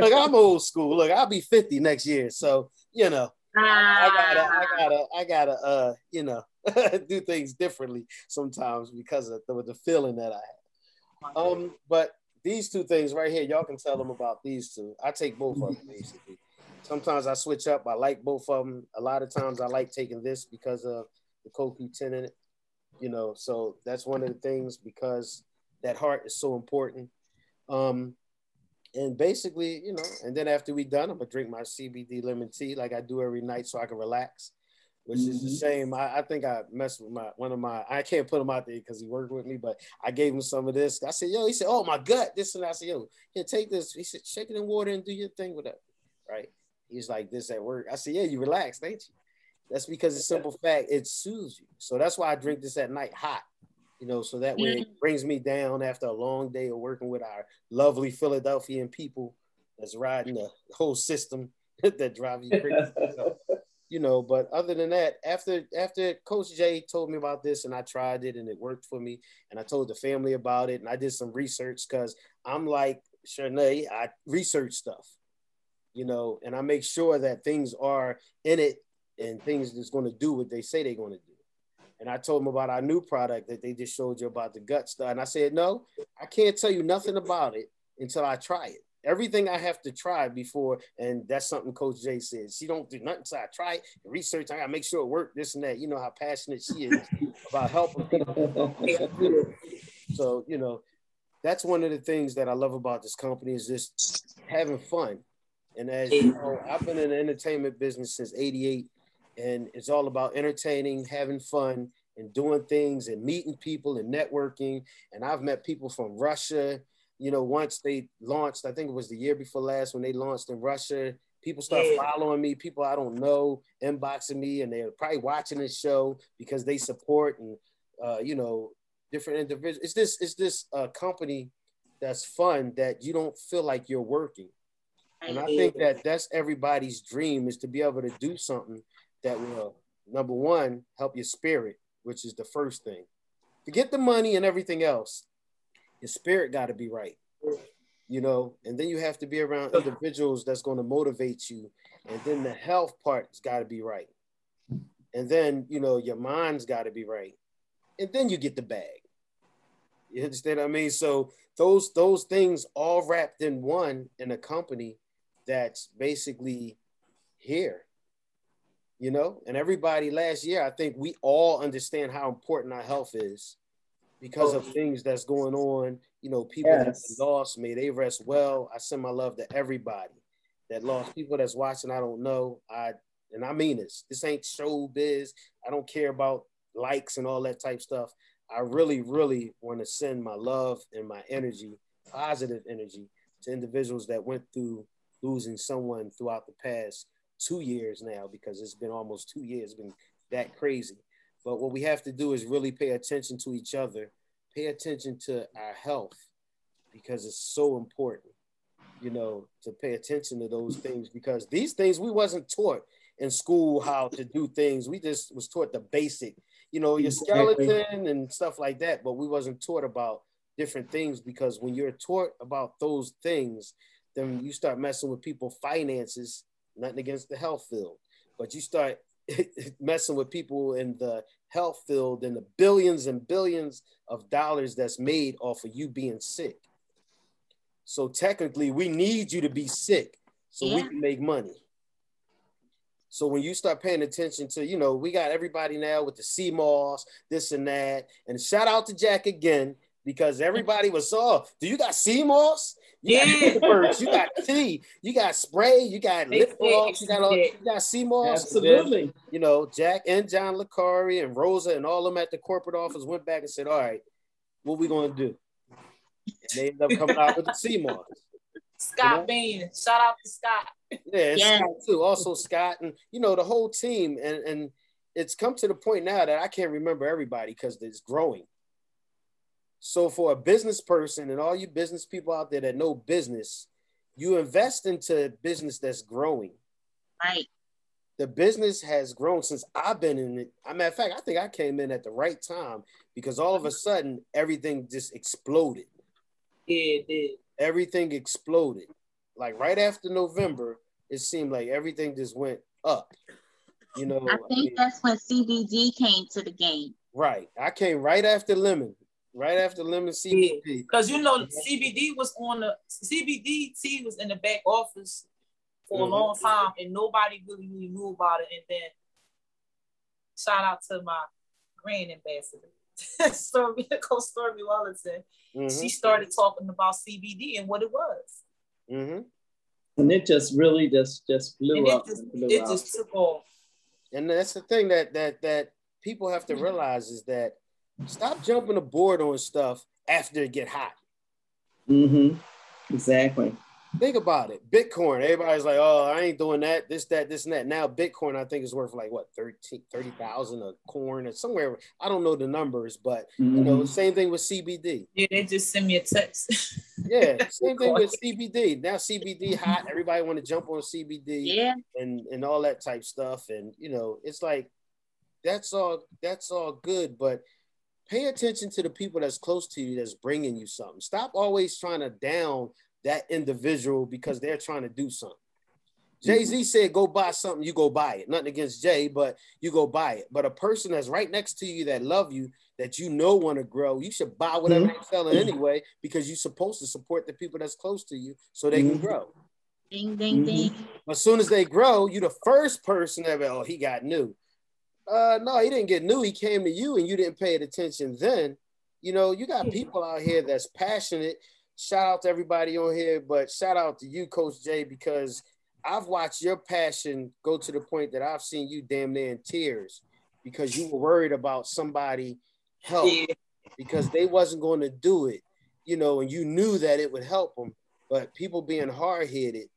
Like I'm old school. Look, I'll be 50 next year. So, you know, I gotta, I gotta, I gotta, uh, you know, [LAUGHS] do things differently sometimes because of the, the feeling that I have. Um, but these two things right here, y'all can tell them about these two. I take both of them basically. Sometimes I switch up. I like both of them. A lot of times I like taking this because of the CoQ10 in it. You know, so that's one of the things because that heart is so important. Um, and basically, you know, and then after we done, I'm gonna drink my CBD lemon tea like I do every night so I can relax. Which mm-hmm. is a shame. I, I, think I messed with my one of my. I can't put him out there because he worked with me, but I gave him some of this. I said, "Yo," he said, "Oh my gut, this and I said, "Yo, here, take this." He said, "Shake it in water and do your thing with it." Right? He's like this at work. I said, yeah, you relaxed, ain't you? That's because the simple fact it soothes you. So that's why I drink this at night hot, you know, so that way mm-hmm. brings me down after a long day of working with our lovely Philadelphian people that's riding the whole system [LAUGHS] that drive you crazy. so, [LAUGHS] you know, but other than that, after after Coach Jay told me about this and I tried it and it worked for me, and I told the family about it and I did some research because I'm like Shanae, I research stuff you know, and I make sure that things are in it and things that's going to do what they say they're going to do. And I told them about our new product that they just showed you about the gut stuff. And I said, no, I can't tell you nothing about it until I try it. Everything I have to try before, and that's something Coach Jay says. She don't do nothing until I try it, research. I gotta make sure it works, this and that. You know how passionate she is [LAUGHS] about helping people. so, you know, that's one of the things that I love about this company is just having fun and as you know, I've been in the entertainment business since 88, and it's all about entertaining, having fun, and doing things and meeting people and networking. And I've met people from Russia. You know, once they launched, I think it was the year before last when they launched in Russia. People start yeah. following me, people I don't know, inboxing me, and they're probably watching this show because they support and uh, you know different individuals. It's this it's this uh, company that's fun that you don't feel like you're working And I think that that's everybody's dream is to be able to do something that will, number one, help your spirit, which is the first thing. Forget the money and everything else. Your spirit got to be right, you know, and then you have to be around individuals that's going to motivate you. And then the health part's got to be right. And then, you know, your mind's got to be right. And then you get the bag. You understand what I mean? So those those things all wrapped in one in a company that's basically here. You know, and everybody last year, I think we all understand how important our health is because of things that's going on. You know, people yes. that lost, may they rest well. I send my love to everybody that lost. People that's watching, I don't know. I and I mean this. This ain't showbiz. I don't care about likes and all that type stuff. I really, really want to send my love and my energy, positive energy, to individuals that went through losing someone throughout the past two years now, because it's been almost two years, it's been that crazy. But what we have to do is really pay attention to each other, pay attention to our health, because it's so important, you know, to pay attention to those things, because these things we wasn't taught in school how to do things. We just was taught the basic you know, your skeleton and stuff like that. But we wasn't taught about different things because when you're taught about those things, then you start messing with people finances, nothing against the health field, but you start [LAUGHS] messing with people in the health field and the billions and billions of dollars that's made off of you being sick. So technically, we need you to be sick so yeah. we can make money. So when you start paying attention to, you know, we got everybody now with the sea moss, this and that. And shout out to Jack again because everybody was oh, do you got sea moss? You yeah. got you got tea, you got spray, you got lip gloss, you got all, you got sea moss. Absolutely. Then, you know, Jack and John Licari and Rosa and all of them at the corporate office went back and said, all right, what we gonna do? And they ended up coming out with the sea. Scott you know? Bean. Shout out to Scott. Yeah, yeah. Scott too. Also Scott and you know the whole team. And and it's come to the point now that I can't remember everybody because it's growing. So for a business person and all you business people out there that know business, you invest into business that's growing. Right. The business has grown since I've been in it. I matter of fact, I think I came in at the right time because all of a sudden everything just exploded. Yeah, it did everything exploded. Like right after November, it seemed like everything just went up. You know, I think I mean, that's when CBD came to the game. Right. I came right after lemon. Right after lemon CBD. Because you know CBD was on the CBD tea was in the back office for mm-hmm. a long time and nobody really, really knew about it. And then shout out to my grand ambassador. [LAUGHS] Stormy, Coach Stormy Wellington. Mm-hmm. She started talking about CBD and what it was. Mm-hmm. And it just really just just blew and up. It, just, blew it just took off. And that's the thing that that that people have to realize is that stop jumping aboard on stuff after it get hot. Mm-hmm. Exactly think about it. Bitcoin, everybody's like, oh, I ain't doing that, this, that, this, and that. Now, Bitcoin, I think, is worth like what, 30,000 a corn or somewhere. I don't know the numbers, but mm-hmm. you know, mm-hmm. same thing with CBD. Yeah, they just send me a text. [LAUGHS] yeah, same thing with [LAUGHS] CBD. Now, CBD hot. Everybody want to jump on CBD yeah. and, and all that type stuff. And, you know, it's like, that's all, that's all good, but pay attention to the people that's close to you that's bringing you something. Stop always trying to down that individual because they're trying to do something. Jay Z said, "Go buy something, you go buy it." Nothing against Jay, but you go buy it. But a person that's right next to you that love you, that you know want to grow, you should buy whatever mm-hmm. they're selling anyway because you're supposed to support the people that's close to you so they can mm-hmm. grow. Ding ding ding. As soon as they grow, you're the first person ever. Oh, he got new. Uh, no, he didn't get new. He came to you and you didn't pay it attention then. You know, you got people out here that's passionate shout out to everybody on here, but shout out to you, Coach Jay, because I've watched your passion go to the point that I've seen you damn near in tears because you were worried about somebody help yeah. because they wasn't going to do it, you know, and you knew that it would help them, but people being hard headed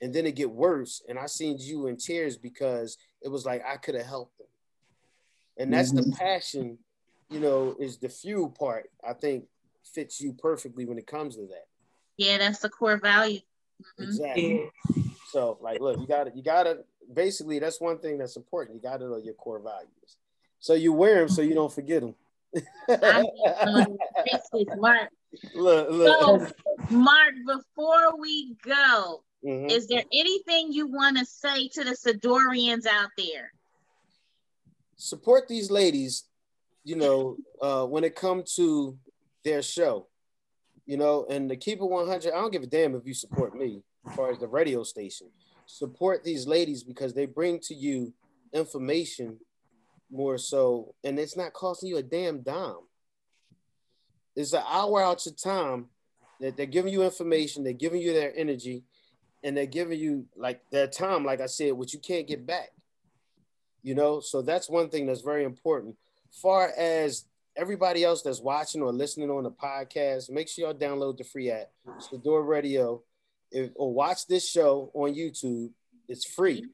and then it get worse. And I seen you in tears because it was like I could have helped them. And that's mm-hmm. the passion, you know, is the fuel part. I think fits you perfectly when it comes to that. Yeah, that's the core value. Mm-hmm. Exactly. Yeah. So like, look, you got to, you got to. Basically, that's one thing that's important. You got to know your core values. So you wear them so you don't forget them. Mark. [LAUGHS] Look, look. So, Mark, before we go, mm-hmm. is there anything you want to say to the Sadorians out there? Support these ladies, you know, uh, when it comes to their show, you know, and to keep it 100, I don't give a damn if you support me as far as the radio station. Support these ladies because they bring to you information more so, and it's not costing you a damn dime. It's an hour out your time that they're giving you information, they're giving you their energy, and they're giving you like their time, like I said, which you can't get back. You know, so that's one thing that's very important. Far as everybody else that's watching or listening on the podcast, make sure y'all download the free app, it's the door Radio, if, or watch this show on YouTube. It's free.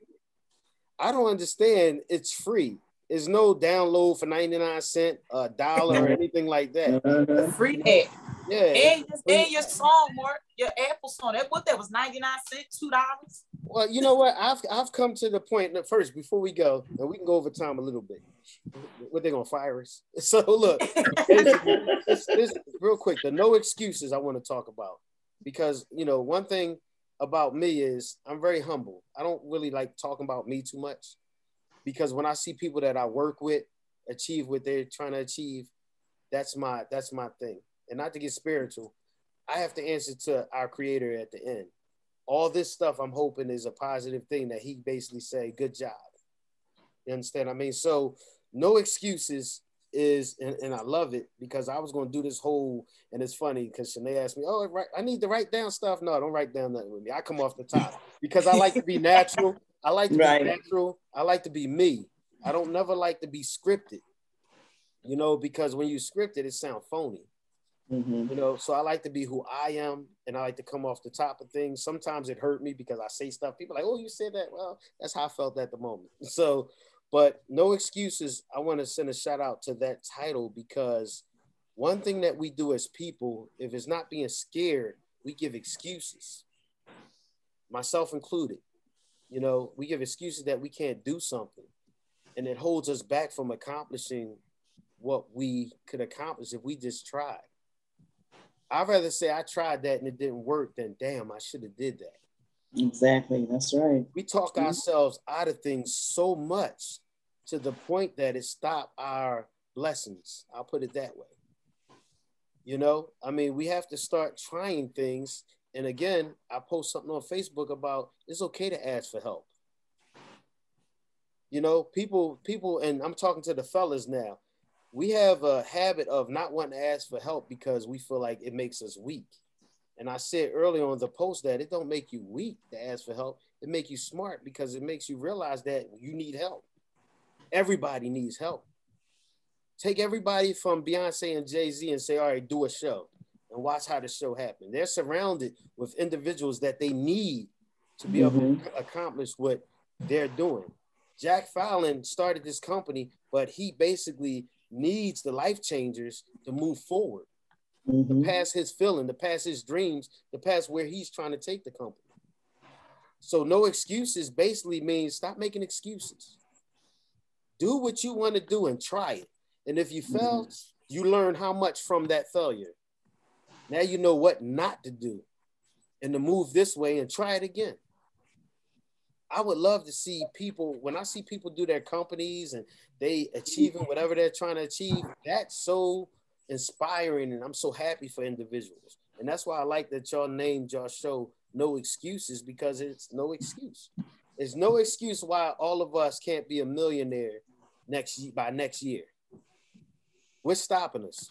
I don't understand. It's free. There's no download for 99 cent, a dollar, or [LAUGHS] anything like that. Uh-huh. Free app. Yeah. And, and your song, Mark, your Apple song. That what that was 99 cents, two dollars. Well, you know what? I've I've come to the point that first, before we go, and we can go over time a little bit. What they gonna fire us? [LAUGHS] So look, this, this, real quick, the no excuses I want to talk about. Because you know, one thing about me is I'm very humble. I don't really like talking about me too much because when I see people that I work with achieve what they're trying to achieve, that's my that's my thing. And not to get spiritual, I have to answer to our creator at the end. All this stuff I'm hoping is a positive thing that he basically say, good job. You understand? I mean, so no excuses is, and, and I love it because I was going to do this whole, and it's funny because Shanae asked me, oh, right, I need to write down stuff. No, don't write down nothing with me. I come off the top because I like to be natural. I like to right. be natural. I like to be me. I don't never like to be scripted. You know, because when you script it, it sounds phony. Mm-hmm. You know, so I like to be who I am, and I like to come off the top of things. Sometimes it hurt me because I say stuff. People like, "Oh, you said that." Well, that's how I felt at the moment. [LAUGHS] So, but no excuses. I want to send a shout out to that title because one thing that we do as people, if it's not being scared, we give excuses, myself included. You know, we give excuses that we can't do something, and it holds us back from accomplishing what we could accomplish if we just tried. I'd rather say I tried that and it didn't work than damn, I should have did that. Exactly, that's right. We talk mm-hmm. ourselves out of things so much to the point that it stopped our blessings. I'll put it that way. You know, I mean, we have to start trying things and again, I post something on Facebook about it's okay to ask for help. You know, people, people, and I'm talking to the fellas now. We have a habit of not wanting to ask for help because we feel like it makes us weak. And I said earlier on the post that it don't make you weak to ask for help. It make you smart because it makes you realize that you need help. Everybody needs help. Take everybody from Beyonce and Jay Z and say, all right, do a show and watch how the show happen. They're surrounded with individuals that they need to be mm-hmm. able to mm-hmm. accomplish what they're doing. Jack Fallon started this company, but he basically needs the life changers to move forward, mm-hmm. to pass his feeling, to pass his dreams, to pass where he's trying to take the company. So no excuses basically means stop making excuses. Do what you want to do and try it. And if you fail, mm-hmm. you learn how much from that failure. Now you know what not to do and to move this way and try it again. I would love to see people when I see people do their companies and they achieving [LAUGHS] whatever they're trying to achieve. That's so inspiring, and I'm so happy for individuals. And that's why I like that y'all named y'all show "No Excuses" because it's no excuse. There's no excuse why all of us can't be a millionaire next by next year. What's stopping us?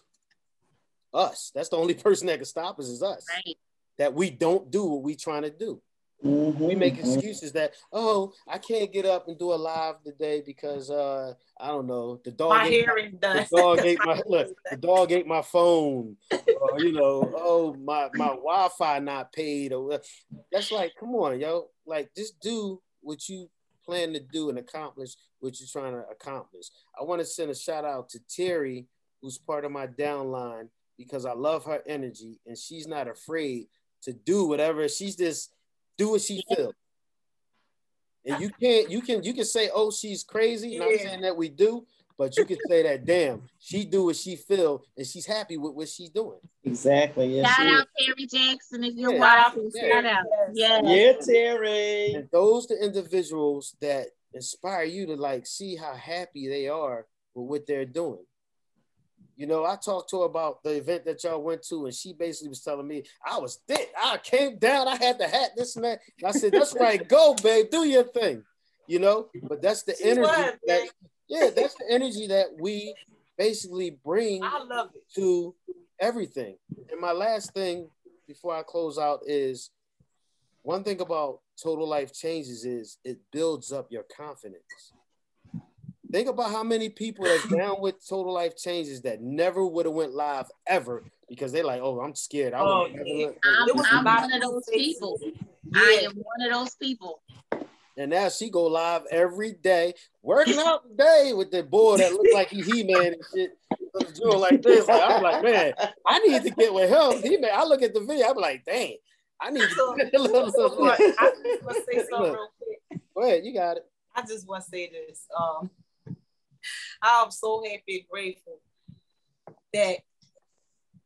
us. That's the only [LAUGHS] person that can stop us is us. Right. That we don't do what we're trying to do. Mm-hmm. We make excuses that oh I can't get up and do a live today because uh I don't know the dog my ate my, the dog [LAUGHS] ate my look the dog ate my phone or you know oh my my Wi-Fi not paid or that's like come on yo like just do what you plan to do and accomplish what you're trying to accomplish. I want to send a shout out to Terry who's part of my downline because I love her energy and she's not afraid to do whatever. She's just do what she feel. And you can't, you can, you can say, oh, she's crazy. Not Yeah. saying that we do, but you can say that, damn, she do what she feel, and she's happy with what she's doing. Exactly. Yes, Shout out Terry Jackson if you're Yeah. watching. Yeah. Shout out. Yes. Yeah. Yeah, Terry. And those the individuals that inspire you to like see how happy they are with what they're doing. You know, I talked to her about the event that y'all went to, and she basically was telling me I was thick. I came down, I had the hat, this and that. And I said, That's right, go, babe, do your thing. You know, but that's the She energy was, that yeah, that's the energy that we basically bring I love it. to everything. And my last thing before I close out is one thing about total life changes is it builds up your confidence. Think about how many people that's [LAUGHS] down with total life changes that never would have went live ever because they're like, oh, I'm scared. I Oh, would never yeah. let- I'm, I'm one of those faces. people. I am one of those people. And now she go live every day, working out today with the boy that look like he [LAUGHS] He Man and shit. Doing like this. Like, I'm like, man, I need to get with him. He Man, I look at the video, I'm like, dang, I need So- [LAUGHS] to look, So, look, look, look. I just want to say something real quick. Go ahead, you got it. I just want to say this. Um, [LAUGHS] I'm so happy and grateful that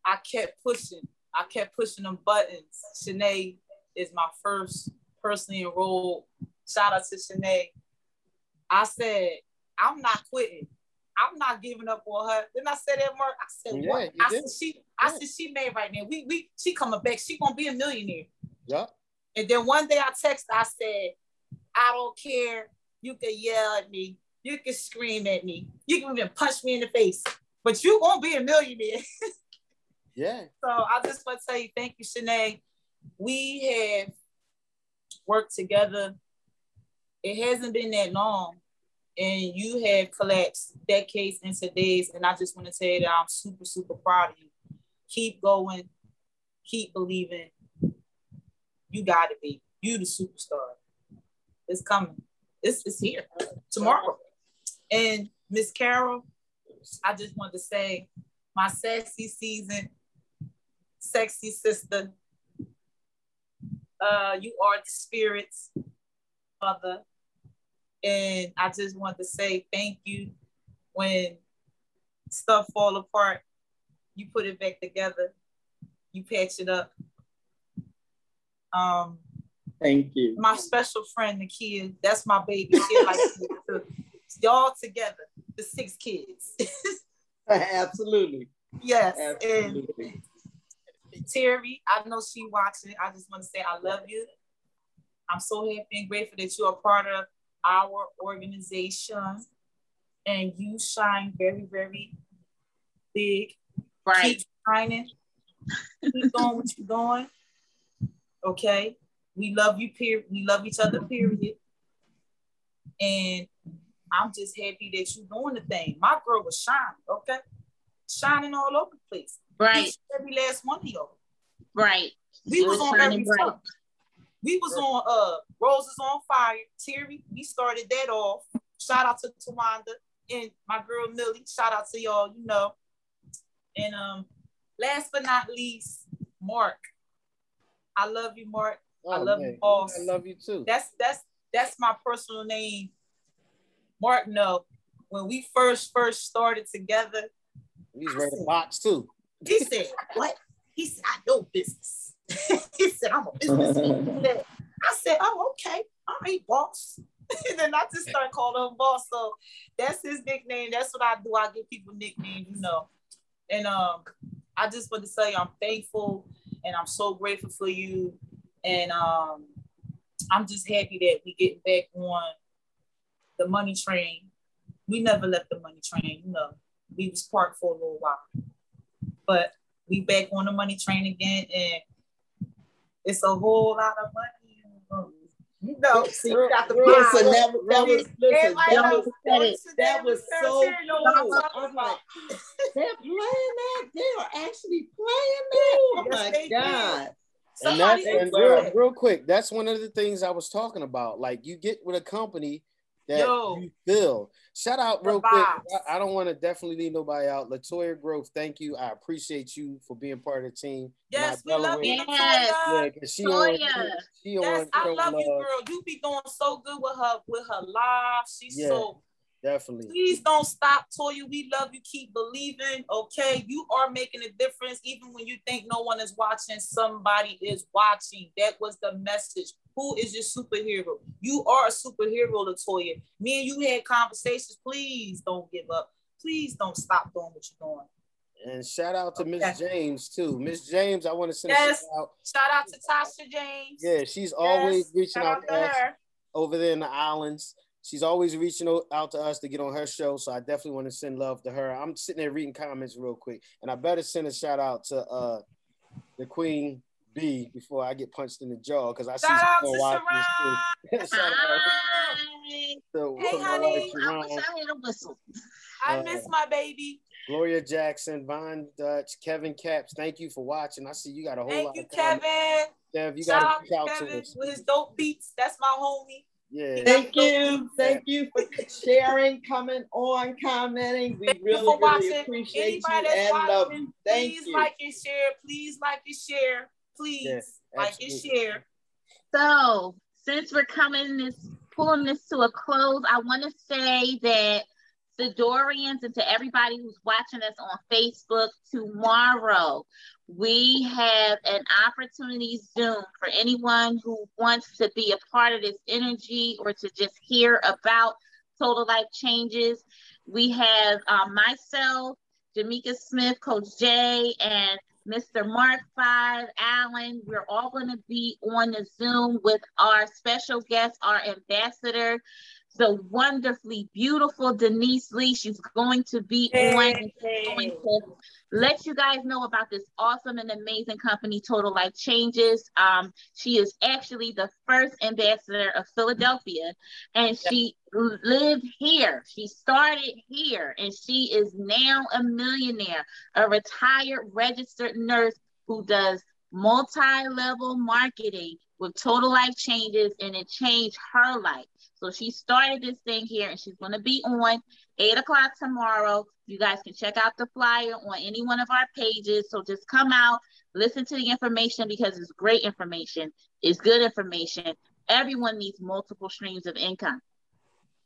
I kept pushing. I kept pushing them buttons. Shanae is my first personally enrolled. Shout out to Shanae. I said, I'm not quitting. I'm not giving up on her. Then I said that, Mark. I said, Yeah, what? I did. said, she, I said, she made right now. We, we, she coming back. She gonna be a millionaire. Yeah. And then one day I text. I said, I don't care. You can yell at me. You can scream at me. You can even punch me in the face. But you won't be a millionaire. [LAUGHS] Yeah. so I just want to tell you, thank you, Shanae. We have worked together. It hasn't been that long. And you have collapsed decades into days. And I just want to tell you that I'm super, super proud of you. Keep going. Keep believing. You got to be. You the superstar. It's coming. It's, it's here tomorrow. And Miss Carol, I just want to say, my sassy season, sexy sister, uh, you are the spirit's mother. And I just want to say thank you when stuff fall apart, you put it back together, you patch it up. Um, Thank you. my special friend Nakia, that's my baby. She like to, y'all together, the six kids. [LAUGHS] Absolutely. yes. And Terry, I know she watching. I just want to say I love you. I'm so happy and grateful that you are part of our organization and you shine very, very big. Right. Keep shining. Keep going what you're doing. Okay. We love you, period. We love each other, period. And I'm just happy that you're doing the thing. My girl was shining, okay? Shining all over the place. Right. Each every last one of y'all. Right. We was was on every bright. front. We was on uh Roses on Fire. Terry, we started that off. Shout out to Tawanda and my girl Millie. Shout out to y'all, you know. And um, last but not least, Mark. I love you, Mark. I love you, boss. Oh, I love you too. That's that's that's my personal name. Mark, no. When we first first started together, He's ready to box too. he said, What? He said, I know business. [LAUGHS] he said, I'm a businessman. [LAUGHS] I said, Oh, okay. All right, boss. [LAUGHS] and then I just started calling him boss. So that's his nickname. That's what I do. I give people nicknames, you know. And um, I just want to say I'm thankful and I'm so grateful for you. And um, I'm just happy that we get back on the money train. We never left the money train, you know. We was parked for a little while. But we back on the money train again and it's a whole lot of money. You know, see, you got the Listen, that, was- that was listen, that was knows that was so Terry know what I'm cool. I'm like, they're playing that. They are actually playing that. Oh my they god! And that's and real, real quick, that's one of the things I was talking about. Like you get with a company that Yo. you feel. Shout out The real quick. I, I don't want to definitely leave nobody out. Latoya Grove, thank you. I appreciate you for being part of the team. Yes, we My love you, Yes. Latoya. Yeah, cause she on, Latoya. she Yes, on I Show love you, uh, girl. You be doing so good with her with her live. She's Yeah. so Definitely. please don't stop, Toya. We love you. Keep believing. Okay, you are making a difference, even when you think no one is watching. Somebody is watching. That was the message. Who is your superhero? You are a superhero, Latoya. Me and you had conversations. Please don't give up. Please don't stop doing what you're doing. And shout out to Miss James too. Miss James, I want to send a Yes. shout out. Shout out to Tasha James. Yeah, she's always reaching shout out out to us over there in the islands. She's always reaching out to us to get on her show. So I definitely want to send love to her. I'm sitting there reading comments real quick, and I better send a shout out to uh the Queen B before I get punched in the jaw because I see Shout out she's to gonna this too. [LAUGHS] shout out Hi. Hey, honey. I wish I had a whistle. I Uh, miss my baby. Gloria Jackson, Von Dutch, Kevin Caps. Thank you for watching. I see you got a whole Thank lot you, of. Kevin. Kev, you got to reach to out to Kevin us. with his dope beats. That's my homie. Yeah. Thank you. Thank you for sharing, coming on, commenting. We Thank you really, for really watching. appreciate you Anybody that's and love watching, you. Thank please you. like and share. Please like and share. Please Yeah, like and share. So, since we're coming this pulling this to a close, I want to say that Sidorians and to everybody who's watching us on Facebook, tomorrow we have an opportunity Zoom for anyone who wants to be a part of this energy or to just hear about total life changes. We have um, myself, Jamika Smith, Coach Jay, and Mr. Mark Five, Allen. We're all going to be on the Zoom with our special guest, our ambassador, the wonderfully beautiful Denise Lee. She's going to be on and going to let you guys know about this awesome and amazing company, Total Life Changes. Um, she is actually the first ambassador of Philadelphia, and she lived here. She started here, and she is now a millionaire, a retired registered nurse who does multi-level marketing with Total Life Changes, and it changed her life. So she started this thing here, and she's going to be on eight o'clock tomorrow. You guys can check out the flyer on any one of our pages. So just come out, listen to the information because it's great information. It's good information. Everyone needs multiple streams of income.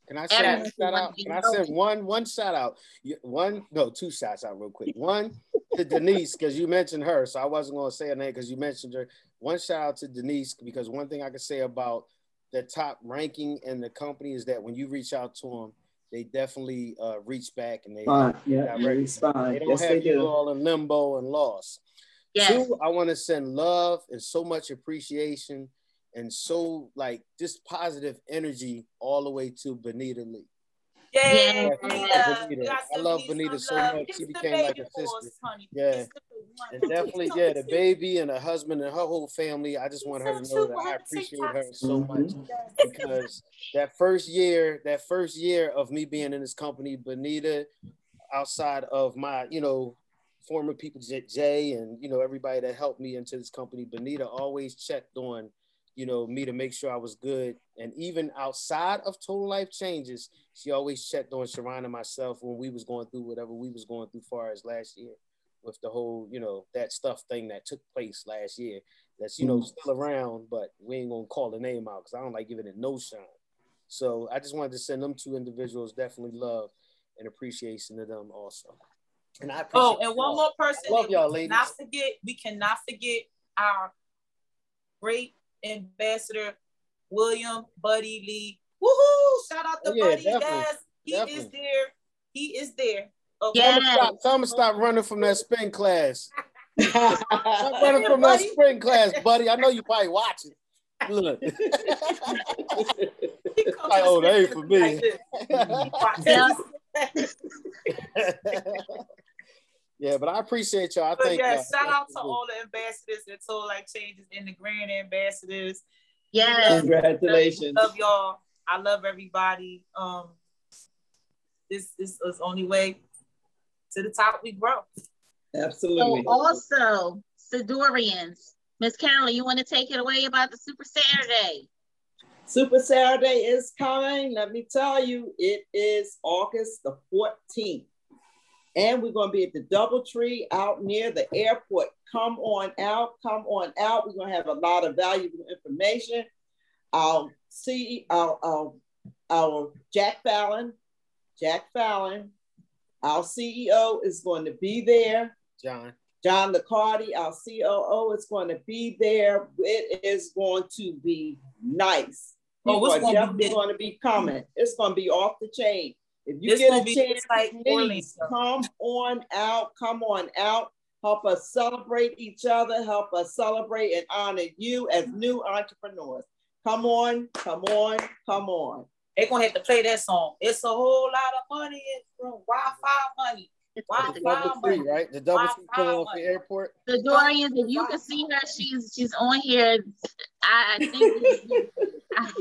Can I send Everyone a shout out? Can I send one one shout out? One no, two shouts out real quick. One to Denise because you mentioned her, so I wasn't going to say her name because you mentioned her. One shout out to Denise because one thing I can say about the top ranking in the company is that when you reach out to them, they definitely uh, reach back and they Fine, yeah, direct you you. respond. They don't Yes, have they you do. all in limbo and lost. Yes. Two, I want to send love and so much appreciation and so like just positive energy all the way to Benita Lee. Yeah, Yeah. Benita. Benita. We got I love Benita Benita so love. much. Kiss She became like a for us, sister. honey. Yeah. Kiss the one. And definitely, yeah, the [LAUGHS] baby and her husband and her whole family. I just want her to know that I appreciate her so much Mhm. because that first year, that first year of me being in this company, Benita, outside of my, you know, former people, J- Jay, and you know everybody that helped me into this company, Benita always checked on, you know, me to make sure I was good. And even outside of Total Life Changes, she always checked on Sharon and myself when we was going through whatever we was going through far as last year with the whole, you know, that stuff thing that took place last year. That's you know Mhm. still around, but we ain't gonna call the name out because I don't like giving it no shine. So I just wanted to send them two individuals definitely love and appreciation to them also. And I appreciate Oh, and one y'all. more person. I love y'all, we ladies. Cannot forget. We cannot forget our great ambassador, William Buddy Lee. Woohoo! Shout out to Oh, yeah, Buddy. definitely. Yes, he is there. He is there. Okay. Tell 'em Yes. stop, tell 'em stop running from that spin class. [LAUGHS] Stop running from that buddy. spin class, buddy. I know you probably watching. Look. [LAUGHS] Like, oh, that ain't for me. like this. [LAUGHS] Yeah. yeah, but I appreciate y'all. I But think yeah, y'all. shout out to all the ambassadors that Total Life Changes in the grand ambassadors. Yeah, Congratulations. Love y'all. I love everybody. Um, this, this is only way to the top we grow. Absolutely. So also, Sidorians, Miss Carolyn, you want to take it away about the Super Saturday? Super Saturday is coming. Let me tell you, it is August the 14th. And we're going to be at the Doubletree out near the airport. Come on out, come on out. We're going to have a lot of valuable information. I'll see our, our, our Jack Fallon, Jack Fallon, our CEO is going to be there. John. John Licardi, our COO, is going to be there. It is going to be nice. Oh, it's are gonna be definitely big. going to be coming. It's going to be off the chain. If you It's get a chance, like please come on out. Come on out. Help us celebrate each other. Help us celebrate and honor you as new entrepreneurs. Come on, come on, come on. They're gonna have to play that song. It's a whole lot of money in room. Wi-Fi money. The Wi-Fi double three, money. right? The double Wi-Fi three coming off the airport. The Dorians, if you can see her, she's she's on here. I, I think [LAUGHS] I,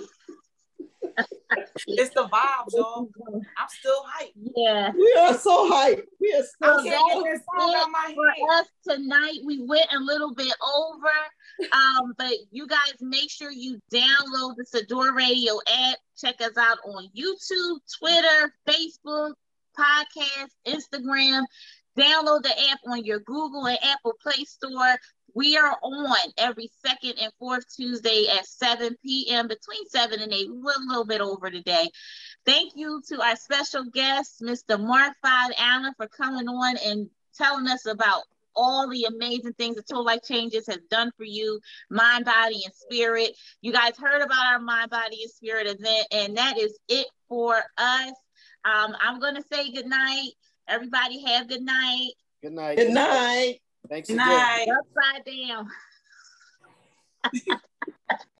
It's the vibes, y'all. I'm still hyped. yeah. We are so hyped. We are I so So can't hyped. song out my for head. us tonight. We went a little bit over, um, but you guys make sure you download the Sador Radio app. Check us out on YouTube, Twitter, Facebook, podcast, Instagram. Download the app on your Google and Apple Play Store. We are on every second and fourth Tuesday at 7 p.m. between 7 and 8. We're a little bit over today. Thank you to our special guest, Mr. Mark Five Allen, for coming on and telling us about all the amazing things that Total Life Changes has done for you, mind, body, and spirit. You guys heard about our mind, body, and spirit event, and that is it for us. Um, I'm gonna say good night. Everybody have good night. Good night. Good night. Thanks Good again. night. Upside down. [LAUGHS]